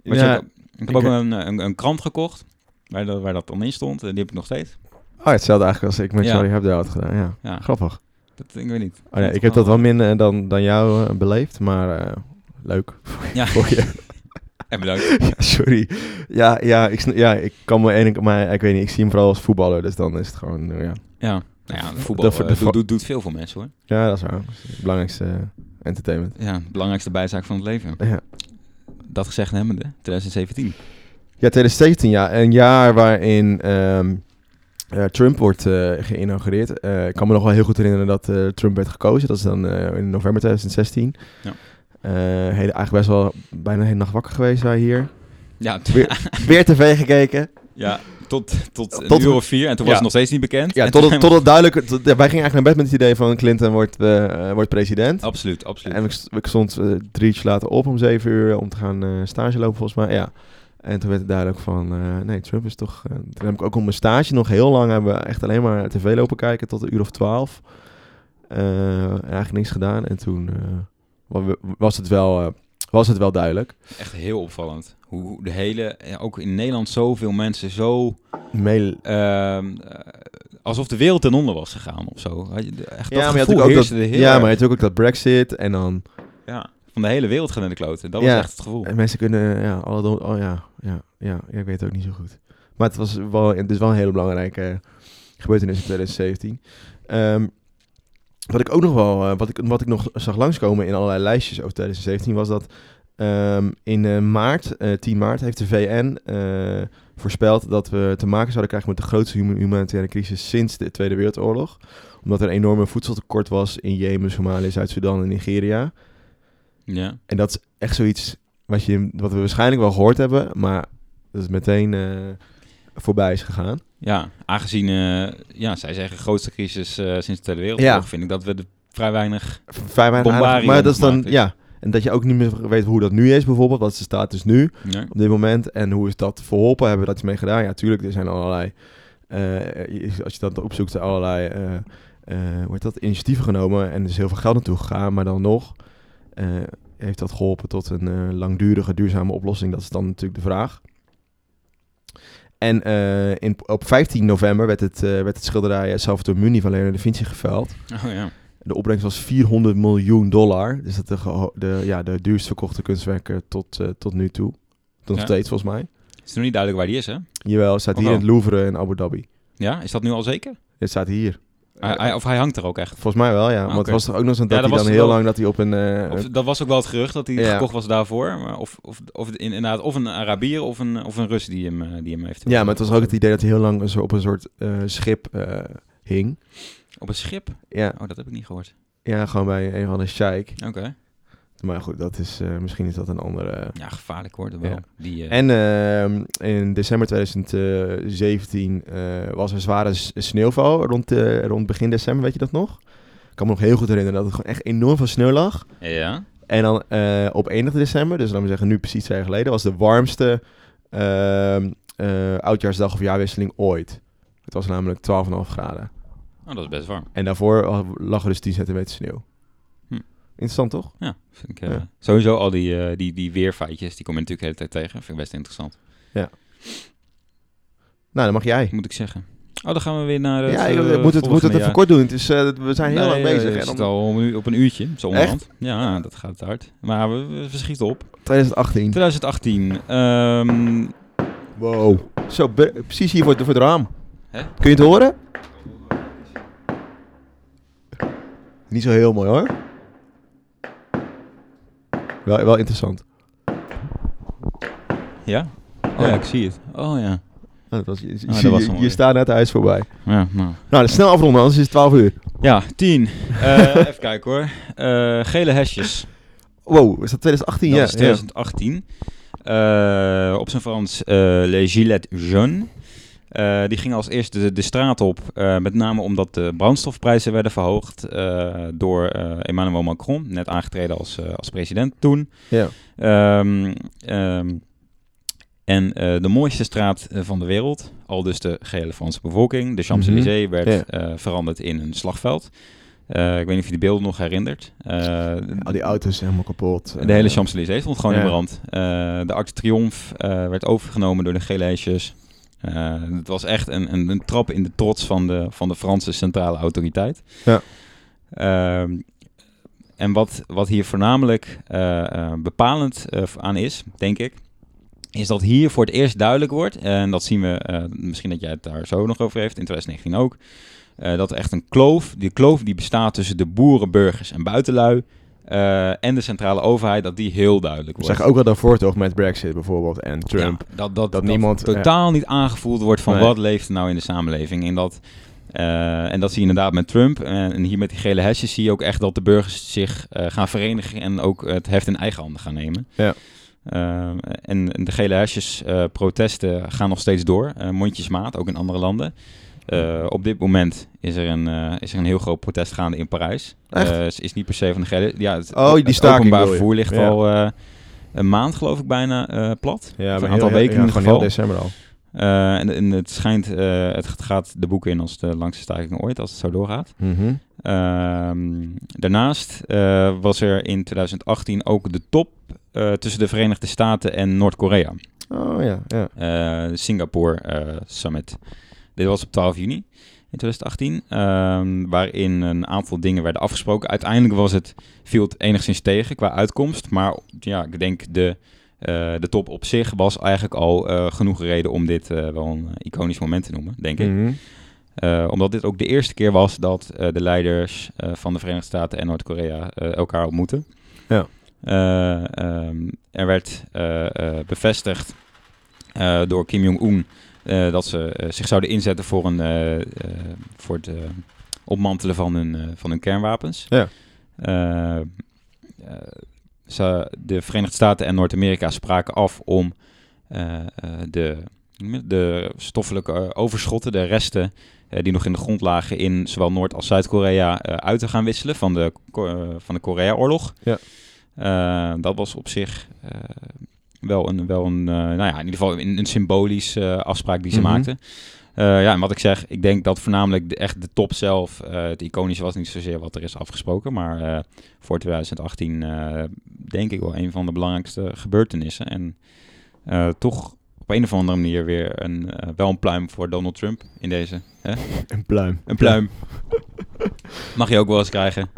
Maar Ja, ik heb ook een, een, een krant gekocht, waar, dat- waar dat dan in stond. En die heb ik nog steeds. Oh, hetzelfde eigenlijk als ik met Ja. Charlie Hebdo had gedaan, ja. Ja, Grappig. dat, ik weet niet. Oh, ja, ik heb dat wel minder dan, dan jou eh, beleefd, maar eh, leuk. Ja, Voor je. en bedankt. Ja, sorry. Ja, ja, ik, ja, ik kan me één, maar ik weet niet, ik zie hem vooral als voetballer, dus dan is het gewoon, eh, ja. Ja, nou ja, voetbal de doet, doet, doet veel voor mensen hoor. Ja, dat is waar. Dat is het belangrijkste entertainment. Ja, belangrijkste bijzaak van het leven. Ja. Dat gezegd hebbende, 2017. Ja, 2017, ja. Een jaar waarin ehm, eh, Trump wordt eh, geïnaugureerd. Eh, ik kan me nog wel heel goed herinneren dat Trump werd gekozen. Dat is dan in november 2016. Ja. Hele, eigenlijk best wel bijna een hele nacht wakker geweest wij hier. Ja, Weer, weer tv gekeken. ja tot, tot, Tot- een uur of vier. En toen was het nog steeds niet bekend. Ja, tot het, tot het duidelijk... tot- wij gingen eigenlijk naar bed met het idee van Clinton wordt, eh, eh, wordt president. Absoluut, absoluut. En ik, ik stond eh, drie uurtjes later op om zeven uur om te gaan stage lopen volgens mij. Ja. En toen werd het duidelijk van, nee, Trump is toch... toen heb ik ook op mijn stage nog heel lang hebben we echt alleen maar tv lopen kijken tot een uur of twaalf. Eh, eigenlijk niks gedaan. En toen wa- was, het wel, was het wel duidelijk. Echt heel opvallend. Hoe de hele, ook in Nederland zoveel mensen zo, Mail, ehm, eh, alsof de wereld ten onder was gegaan of zo. Had je de- Echt, ja, dat maar je had gevoel ook dat, heel ja, erg. maar je had ook dat Brexit en dan... ja, van de hele wereld gaan in de kloten. Dat Ja. was echt het gevoel. En mensen kunnen, ja, alle oh ja, ja, ja, ja, ik weet het ook niet zo goed. Maar het was wel, het is wel een hele belangrijke gebeurtenis in 2017. Ehm, wat ik ook nog wel, eh, wat, ik, wat ik nog zag langskomen in allerlei lijstjes over 2017, was dat Ehm, in eh, maart, eh 10 maart, heeft de VN eh, voorspeld dat we te maken zouden krijgen met de grootste huma- humanitaire crisis sinds de Tweede Wereldoorlog. Omdat er een enorme voedseltekort was in Jemen, Somalië, Zuid-Sudan en Nigeria. Ja. En dat is echt zoiets wat, je, wat we waarschijnlijk wel gehoord hebben, maar dat is meteen eh, voorbij is gegaan. Ja, aangezien, eh, ja, zij zeggen grootste crisis eh, sinds de Tweede Wereldoorlog, Ja. vind ik dat we er vrij weinig... Vrij weinig maar dat is dan, is. ja. En dat je ook niet meer weet hoe dat nu is, bijvoorbeeld. Wat is de status nu? Op dit moment. En hoe is dat verholpen? Hebben we dat mee gedaan? Ja, tuurlijk. Er zijn allerlei... eh, als je dat opzoekt, allerlei... heet dat? Initiatieven genomen. En er is heel veel geld naartoe gegaan. Maar dan nog... heeft dat geholpen tot een langdurige, duurzame oplossing? Dat is dan natuurlijk de vraag. En eh, in, op 15 november werd het, eh, werd het schilderij Salvatore Muni van Leonardo da Vinci geveild. Oh ja. De opbrengst was 400 miljoen dollar. Dus dat de, geho- de, ja, de duurst verkochte kunstwerken tot, eh, tot nu toe. Nog Ja. steeds, volgens mij. is nog niet duidelijk waar die is, hè? Jawel, het staat hier in het Louvre in Abu Dhabi. Ja, is dat nu al zeker? Het staat hier. Hij- of hij hangt er ook echt? Volgens mij wel, ja. Want Oké. het was toch ook nog zo dat Ja, dat hij dan heel wel- lang dat hij op een... eh, Of, dat was ook wel het gerucht dat hij Ja. gekocht was daarvoor. Maar of, of, of inderdaad, of een Arabier of een, of een Rus die hem, eh, die hem heeft. ja, maar het was ook het idee dat hij heel lang zo op een soort eh, schip hing. Op een schip? Ja, Oh, dat heb ik niet gehoord. ja, gewoon bij een van de sheik. Oké. Maar goed, dat is, eh, misschien is dat een andere... Ja, gevaarlijk hoor. wel. Ja. Die, eh, En ehm, in december 2017 eh, was er zware sneeuwval rond, eh, rond begin december, weet je dat nog? Ik kan me nog heel goed herinneren dat het gewoon echt enorm veel sneeuw lag. ja. En dan eh, op 21 december, dus laten we zeggen nu precies twee jaar geleden, was de warmste ehm, eh, oudjaarsdag of jaarwisseling ooit. Het was namelijk 12,5 graden. Oh, dat is best warm. En daarvoor lag er dus 10 centimeter sneeuw. Interessant toch? Ja, vind ik, eh, Ja. sowieso al die, eh, die, die weerfeitjes, die komen natuurlijk de hele tijd tegen. Vind ik best interessant. Nou, dan mag jij. Moet ik zeggen. Oh, dan gaan we weer naar het ja, ik moet het, moet het even kort doen. Het is, we zijn heel Nee, lang bezig. We En zitten al op een uurtje, zo onderhand. Ja, dat gaat hard. Maar we, we, schieten op. 2018. 2018. ehm, Wow. Zo, precies hier voor, het- voor het raam. Hè? Kun je het horen? Niet zo heel mooi hoor. Wel, wel interessant. ja? Oh Ja. ik zie het. Oh ja. Nou, dat was, je je, dat je- was je hem alweer. staat net huis voorbij. Ja, nou. Nou, snel afronden, anders is het 12 uur. Ja, 10. Eh, even kijken hoor. Eh, gele hesjes. Wow, is dat 2018? Dat ja. is 2018. Eh, op zijn Frans eh Les Gilets Jaunes. Eh, die gingen als eerste de, de straat op, eh, met name omdat de brandstofprijzen werden verhoogd eh, door Emmanuel Macron, net aangetreden als, als president toen. Ja. Ehm, ehm, en de mooiste straat van de wereld, al dus de gehele Franse bevolking, de Champs-Élysées, werd Ja. eh, veranderd in een slagveld. Ik weet niet of je die beelden nog herinnert. Al die auto's helemaal kapot. de hele Champs-Élysées stond gewoon Ja. in brand. De Arc de Triomphe werd overgenomen door de gele hesjes. Eh, het was echt een, een, een trap in de trots van de, van de Franse centrale autoriteit. Ja. Ehm, en wat, wat hier voornamelijk eh, eh, bepalend aan is, denk ik, is dat hier voor het eerst duidelijk wordt, en dat zien we, misschien dat jij het daar zo nog over heeft, in 2019 ook, dat er echt een kloof, die kloof die bestaat tussen de boeren, burgers en buitenlui, eh, en de centrale overheid, dat die heel duidelijk wordt. zeggen ook al daarvoor toch met Brexit bijvoorbeeld en Trump. Ja, dat, dat, Dat niemand, eh, totaal niet aangevoeld wordt van Nee. wat leeft er nou in de samenleving. En dat, eh, en dat zie je inderdaad met Trump. En, hier met die gele hesjes zie je ook echt dat de burgers zich gaan verenigen en ook het heft in eigen handen gaan nemen. Ja. En, de gele hesjes protesten gaan nog steeds door, mondjesmaat, ook in andere landen. Eh, op dit moment is er, een, eh, is er een heel groot protest gaande in Parijs. Echt? Eh, is niet per se van de gele... Ja, het, Oh, die het staking openbaar vervoer ligt Ja. al eh, een maand, geloof ik, bijna eh, plat. Ja, Of een aantal heel- weken ja, in ieder geval. december al. Eh, en, en het schijnt, eh, het gaat de boeken in als de langste staking ooit, als het zo doorgaat. Mhm. Ehm, daarnaast eh, was er in 2018 ook de top eh, tussen de Verenigde Staten en Noord-Korea. Oh ja, ja. Eh, de Singapore eh, Summit. Dit was op 12 juni in 2018, ehm, waarin een aantal dingen werden afgesproken. Uiteindelijk was het, viel het enigszins tegen qua uitkomst, maar ja, ik denk de, eh, de top op zich was eigenlijk al eh, genoeg reden om dit eh, wel een iconisch moment te noemen, denk ik. Mhm. Omdat dit ook de eerste keer was dat de leiders van de Verenigde Staten en Noord-Korea elkaar ontmoeten. Ja. Eh, ehm, er werd bevestigd door Kim Jong-un dat ze eh, zich zouden inzetten voor, een, eh, eh, voor het eh, opmantelen van hun, eh, van hun kernwapens. Ja. Eh, eh, ze, de Verenigde Staten en Noord-Amerika spraken af om eh, eh, de, de stoffelijke eh, overschotten, de resten eh, die nog in de grond lagen in zowel Noord- als Zuid-Korea eh, uit te gaan wisselen van de, eh, van de Korea-oorlog. Ja. Eh, dat was op zich eh, wel een, wel een eh, nou ja, in ieder geval een, een symbolische eh, afspraak die ze Mhm. maakten. Eh, ja, en wat ik zeg, ik denk dat voornamelijk de, echt de top zelf, eh, het iconische was niet zozeer wat er is afgesproken, maar voor 2018 eh, denk ik wel een van de belangrijkste gebeurtenissen. En toch op een of andere manier weer een, wel een pluim voor Donald Trump in deze. Hè? Een pluim. Een pluim. Mag je ook wel eens krijgen.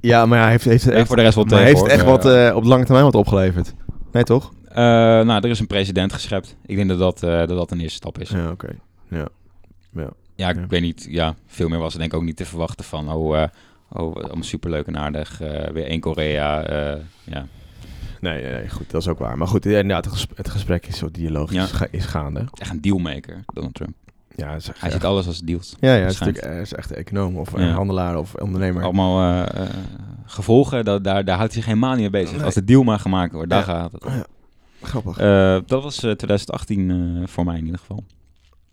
Ja, maar hij heeft, heeft, Ja, voor de rest wel tegen, heeft echt wat op lange termijn wat opgeleverd. Nee, toch? Eh, nou, er is een president geschept. Ik denk dat dat, eh, dat, dat een eerste stap is. Ja, oké. Ja. Ja. Ja, ik Ja. weet niet. Ja, veel meer was er denk ik ook niet te verwachten van. Oh, om superleuk en aardig. weer één Korea. ja. Nee, nee, nee, goed, dat is ook waar. Maar goed, inderdaad, het, ges- het gesprek is zo dialogisch Ja. is gaande. Echt een dealmaker, Donald Trump. Ja, echt, Hij ziet alles als deals. ja, ja, is, hij is echt econoom of Ja. een handelaar of ondernemer. Allemaal eh, eh, gevolgen, dat, daar, daar houdt hij zich helemaal niet mee bezig. Nee. Als de deal maar gemaakt wordt, daar Ja. gaat het om. Ja. Grappig. Eh, dat was eh, 2018 eh, voor mij in ieder geval.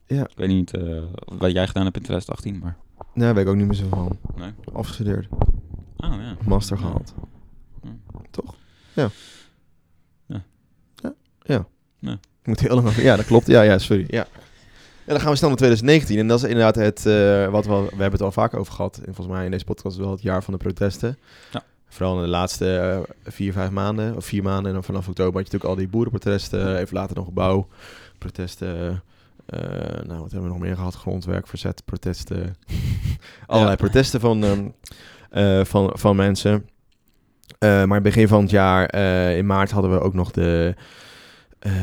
Ja. Ik weet niet eh, wat jij gedaan hebt in 2018, maar... nee, daar weet ik ook niet meer zo van. Nee. Afgestudeerd, Oh ja. master gehaald. Ja. Toch? Ja. Ja. Ja. Ja. Ja. Ik moet heel lang. Ja, dat klopt. Ja, ja, sorry. Ja. En dan gaan we snel naar 2019. En dat is inderdaad het, eh, wat we, we hebben het al vaak over gehad. En volgens mij in deze podcast wel het jaar van de protesten. Ja. Vooral in de laatste eh, vier, vijf maanden. Of vier maanden. En dan vanaf oktober had je natuurlijk al die boerenprotesten. Even later nog bouwprotesten. eh, nou, wat hebben we nog meer gehad? Grondwerk, verzet, protesten. Allerlei protesten van, ehm, eh, van, van mensen. Maar begin van het jaar, in maart, hadden we ook nog de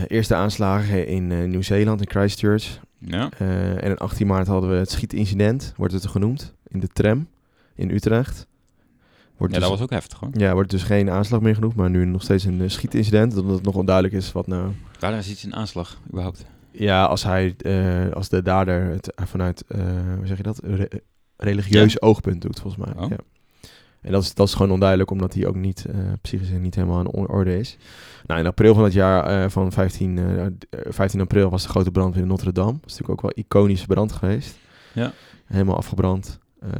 eerste aanslagen in Nieuw-Zeeland, in Christchurch. Ja. Eh, en in 18 maart hadden we het schietincident, wordt het genoemd, in de tram in Utrecht. Wordt ja, dus, dat was ook heftig hoor. ja, wordt dus geen aanslag meer genoemd, maar nu nog steeds een eh, schietincident. Omdat het nog onduidelijk is wat nou... Waar is iets in aanslag überhaupt? Ja, als hij, eh, als de dader het vanuit, eh, hoe zeg je dat, Re- religieus oogpunt doet, volgens mij. Oh. Ja. En dat is, dat is gewoon onduidelijk, omdat hij ook niet, eh psychisch niet helemaal in orde is. Nou, in april van het jaar, eh, van 15, eh, eh, 15 april, was de grote brand in Notre Dame. Dat is natuurlijk ook wel een iconische brand geweest. Ja. Helemaal afgebrand. Eh,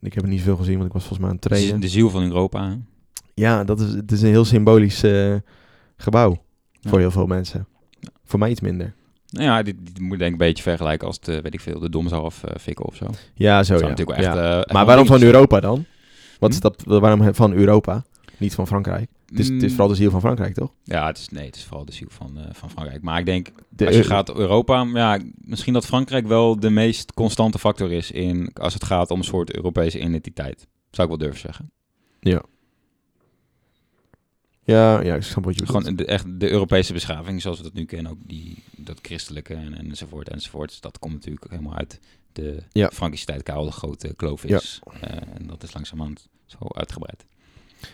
ik heb er niet veel gezien, want ik was volgens mij aan het trainen. De ziel van Europa. hè? Ja, dat is, het is een heel symbolisch gebouw Ja. voor heel veel mensen. Voor mij iets minder. Nou ja, dit, dit moet denk ik een beetje vergelijken als de, weet ik veel, de eh fikken of zo. Ja, zo Dat ja. natuurlijk wel echt, Ja. Maar waarom van Europa dan? Wat is Hm? dat, waarom van Europa? Niet van Frankrijk. Het is, het is Mm, vooral de ziel van Frankrijk, toch? Ja, het is, nee, het is vooral de ziel van, eh, van Frankrijk. Maar ik denk, De als je gaat Europa, ja, misschien dat Frankrijk wel de meest constante factor is in, als het gaat om een soort Europese identiteit. Zou ik wel durven zeggen. Ja, ja, ik snap wat je bedoelt. Gewoon de, echt de Europese beschaving zoals we dat nu kennen, ook die, dat christelijke en, enzovoort enzovoort. Dat komt natuurlijk helemaal uit de Ja. Frankische tijd, Karel de Grote kloof is. Eh, en dat is langzamerhand zo uitgebreid.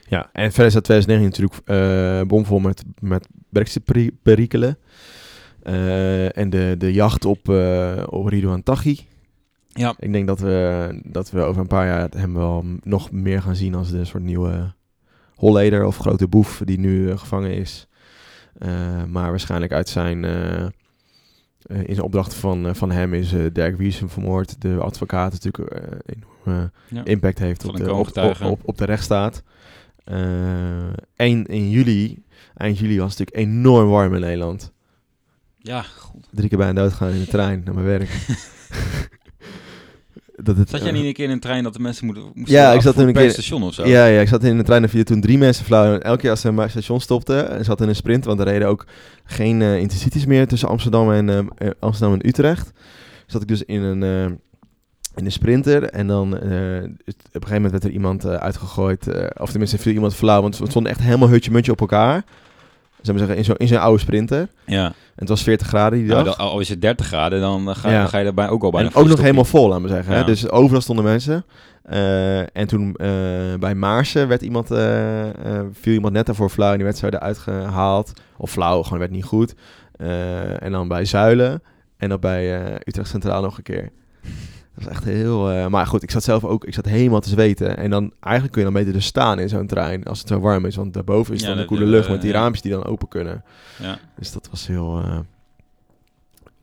Ja, en verder staat 2019 natuurlijk eh bomvol met, met Brexit-perikelen. Eh, en de, de jacht op, eh op Ridouan Taghi. Ja. Ik denk dat we, dat we over een paar jaar hem wel nog meer gaan zien als de soort nieuwe Holleder of grote boef die nu gevangen is. Maar waarschijnlijk uit zijn, eh, in zijn opdracht van, eh, van hem is eh, Dirk Wiesem vermoord. De advocaat natuurlijk enorme Ja. impact heeft op de, op, op, kroongetuige. op, op de rechtsstaat. 1 in juli, eind juli was het natuurlijk enorm warm in Nederland. Ja. Drie keer bijna doodgaan in de trein naar mijn werk. dat het, Zat jij eh, niet een keer in een trein dat de mensen moeten, moesten Ja, ik zat in een keer- station of zo? Ja, ja, ik zat in de trein en vielen toen drie mensen flauw. En elke keer als ze bij het station stopten en zat in een sprint, want er reden ook geen eh intercities meer tussen Amsterdam en, eh, eh, Amsterdam en Utrecht. Zat ik dus in een, eh, in een sprinter en dan eh, het- op een gegeven moment werd er iemand eh, uitgegooid. eh, of tenminste viel iemand flauw, want we stonden echt helemaal hutje-mutje op elkaar. Zeg maar zeggen, in zo'n in zo'n oude sprinter. Ja. En het was 40 graden die Nou, dag. dan- al is het 30 graden, dan ga, Ja. dan ga je daarbij ook al bijna en ook nog helemaal vol, laat maar zeggen. Hè? Ja. Dus overal stonden mensen. Eh, en toen eh, bij Maarsen werd iemand, eh, viel iemand net daarvoor flauw en die werd zo eruit gehaald. Of flauw, gewoon werd niet goed. En dan bij Zuilen. En dan bij Utrecht Centraal nog een keer. Dat was echt heel... eh, maar goed, ik zat zelf ook... Ik zat helemaal te zweten. En dan eigenlijk kun je dan beter dus staan in zo'n trein als het zo warm is. Want daarboven is Ja, dan de koele lucht met die raampjes die dan open kunnen. Ja. Dus dat was heel... eh,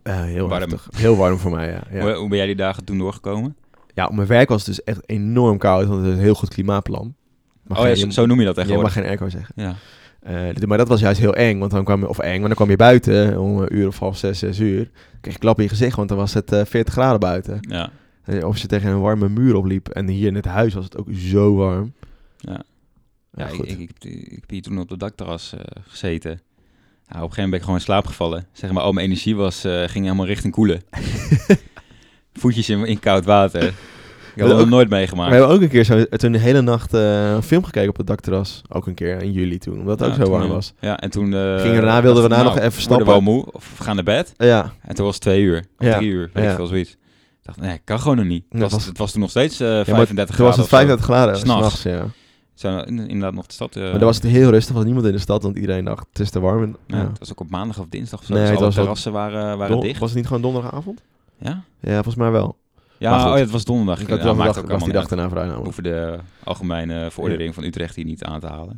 eh, heel Warm. heftig. Heel warm voor mij, ja. ja. Hoe, hoe ben jij die dagen toen doorgekomen? Ja, op mijn werk was het dus echt enorm koud, want het is een heel goed klimaatplan. Maar oh ja, zo, zo noem je dat je mag geen airco zeggen. Ja. Maar dat was juist heel eng, want dan kwam je, of eng, maar dan kwam je buiten om een uur of half zes, zes uur. Dan kreeg je klap in je gezicht, want dan was het eh 40 graden buiten. Ja. Eh, Of je tegen een warme muur opliep. En hier in het huis was het ook zo warm. Ja. Ja, Ja, ik, ik, ik, ik heb hier toen op de dakterras eh, gezeten. Nou, op een gegeven moment ben ik gewoon in slaap gevallen. Zeg maar, al mijn energie was, eh, ging helemaal richting koelen. Voetjes in, in koud water. Ik had We dat nooit we meegemaakt. hebben ook een keer zo, toen de hele nacht een film gekeken op het dakterras. Ook een keer in juli toen, omdat het Ja, ook zo warm was. Ja, en toen... Gingen daarna- wilden we daarna nog even we worden stappen. wel moe, of we gaan naar bed. Ja, En toen was het twee uur, of Ja, drie uur, weet ja. ik veel, zoiets. Dacht, nee, kan gewoon nog niet. Het Nee, was, was- het was toen nog steeds eh ja maar 35 toen was graden het 35 graden, S'nachts. ja. Zijn inderdaad nog de stad... eh, Maar dan was het heel rustig, was niemand in de stad, want iedereen dacht het is te warm. En, ja, ja. Het was ook op maandag of dinsdag of zo. Nee, dus het was terrassen waren, waren Don- dicht. Was het niet gewoon donderdagavond? Ja? Ja, volgens mij wel. Ja, oh ja, het was donderdag. Ik Ja, had wel maakt gedacht, ook was die dag daarna vrij hoeven de algemene veroordeling van Utrecht hier niet aan te halen.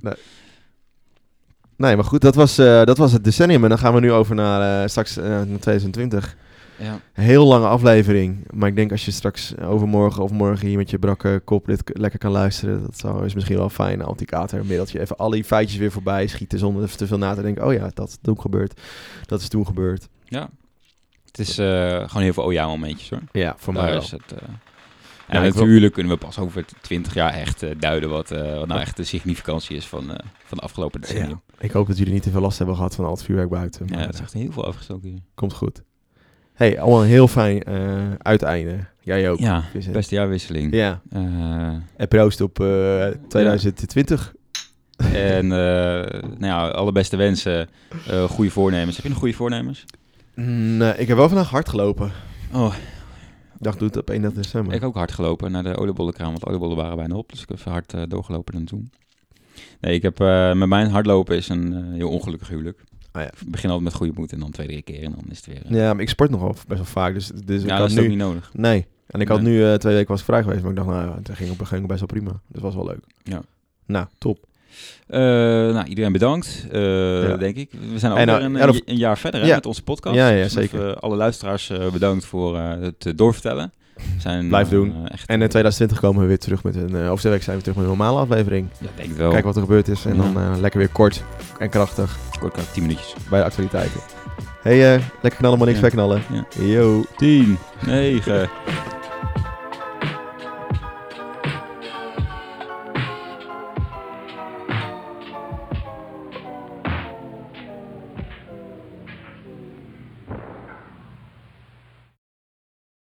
Nee, maar goed, dat was, eh, dat was het decennium. En dan gaan we nu over naar eh, straks eh, naar 2020. Ja. Heel lange aflevering. Maar ik denk als je straks overmorgen of morgen hier met je brakke kop dit lekker kan luisteren. Dat zou, is misschien wel fijn. Antikater, middeltje. Even alle die feitjes weer voorbij schieten zonder even te veel na te denken. Oh ja, dat is toen gebeurd. Dat is toen gebeurd. ja. Het is eh, gewoon heel veel oh ja momentjes hoor. Ja, voor Daar mij wel. is het, eh, Ja, en wil- natuurlijk kunnen we pas over 20 jaar echt eh, duiden wat, wat nou echt de significantie is van, van de afgelopen decennium. Ik hoop dat jullie niet te veel last hebben gehad van al het vuurwerk buiten. Ja, het is echt heel veel afgestoken hier. komt goed. Hey, allemaal een heel fijn eh, uiteinde. Jij ook. Ja, Vincent. beste jaarwisseling. Ja, Eh, en proost op eh 2020. en eh, nou ja, alle beste wensen, goede voornemens. Heb je nog goede voornemens? Nee, ik heb wel vandaag hard gelopen. Oh, Ik dacht, doe het op 31 december. Ik heb ook hard gelopen naar de oliebollenkraam, want oliebollen waren bijna op. Dus ik heb even hard doorgelopen dan toen. Nee, ik heb, met mijn hardlopen is een heel ongelukkig huwelijk. Ah, ja. Ik begin altijd met goede moed en dan twee, drie keer en dan is het weer... eh, Ja, maar ik sport nogal best wel vaak. Dus, dus ik ja, had dat is nu... ook niet nodig. Nee. En ik had nu eh, twee weken was ik vrij geweest. Maar ik dacht, nou het ging, op, ging best wel prima. Dus was wel leuk. Ja. Nou, top. Eh, nou, iedereen bedankt, Ja. denk ik. We zijn eh, een, een jaar verder hè, Ja. met onze podcast. Ja, ja, Dus zeker. alle luisteraars bedankt voor het doorvertellen. Zijn, Blijf eh, doen. echt, En in 2020 komen we weer terug met een... eh over twee weken zijn we terug met een normale aflevering. Ja, denk wel. Kijken wat er gebeurd is. En Ja. dan eh, lekker weer kort en krachtig Kort, kort, 10 minuutjes. bij de actualiteiten. hey, eh, lekker knallen, maar niks Ja. wegknallen. Ja. Yo. 10, 9,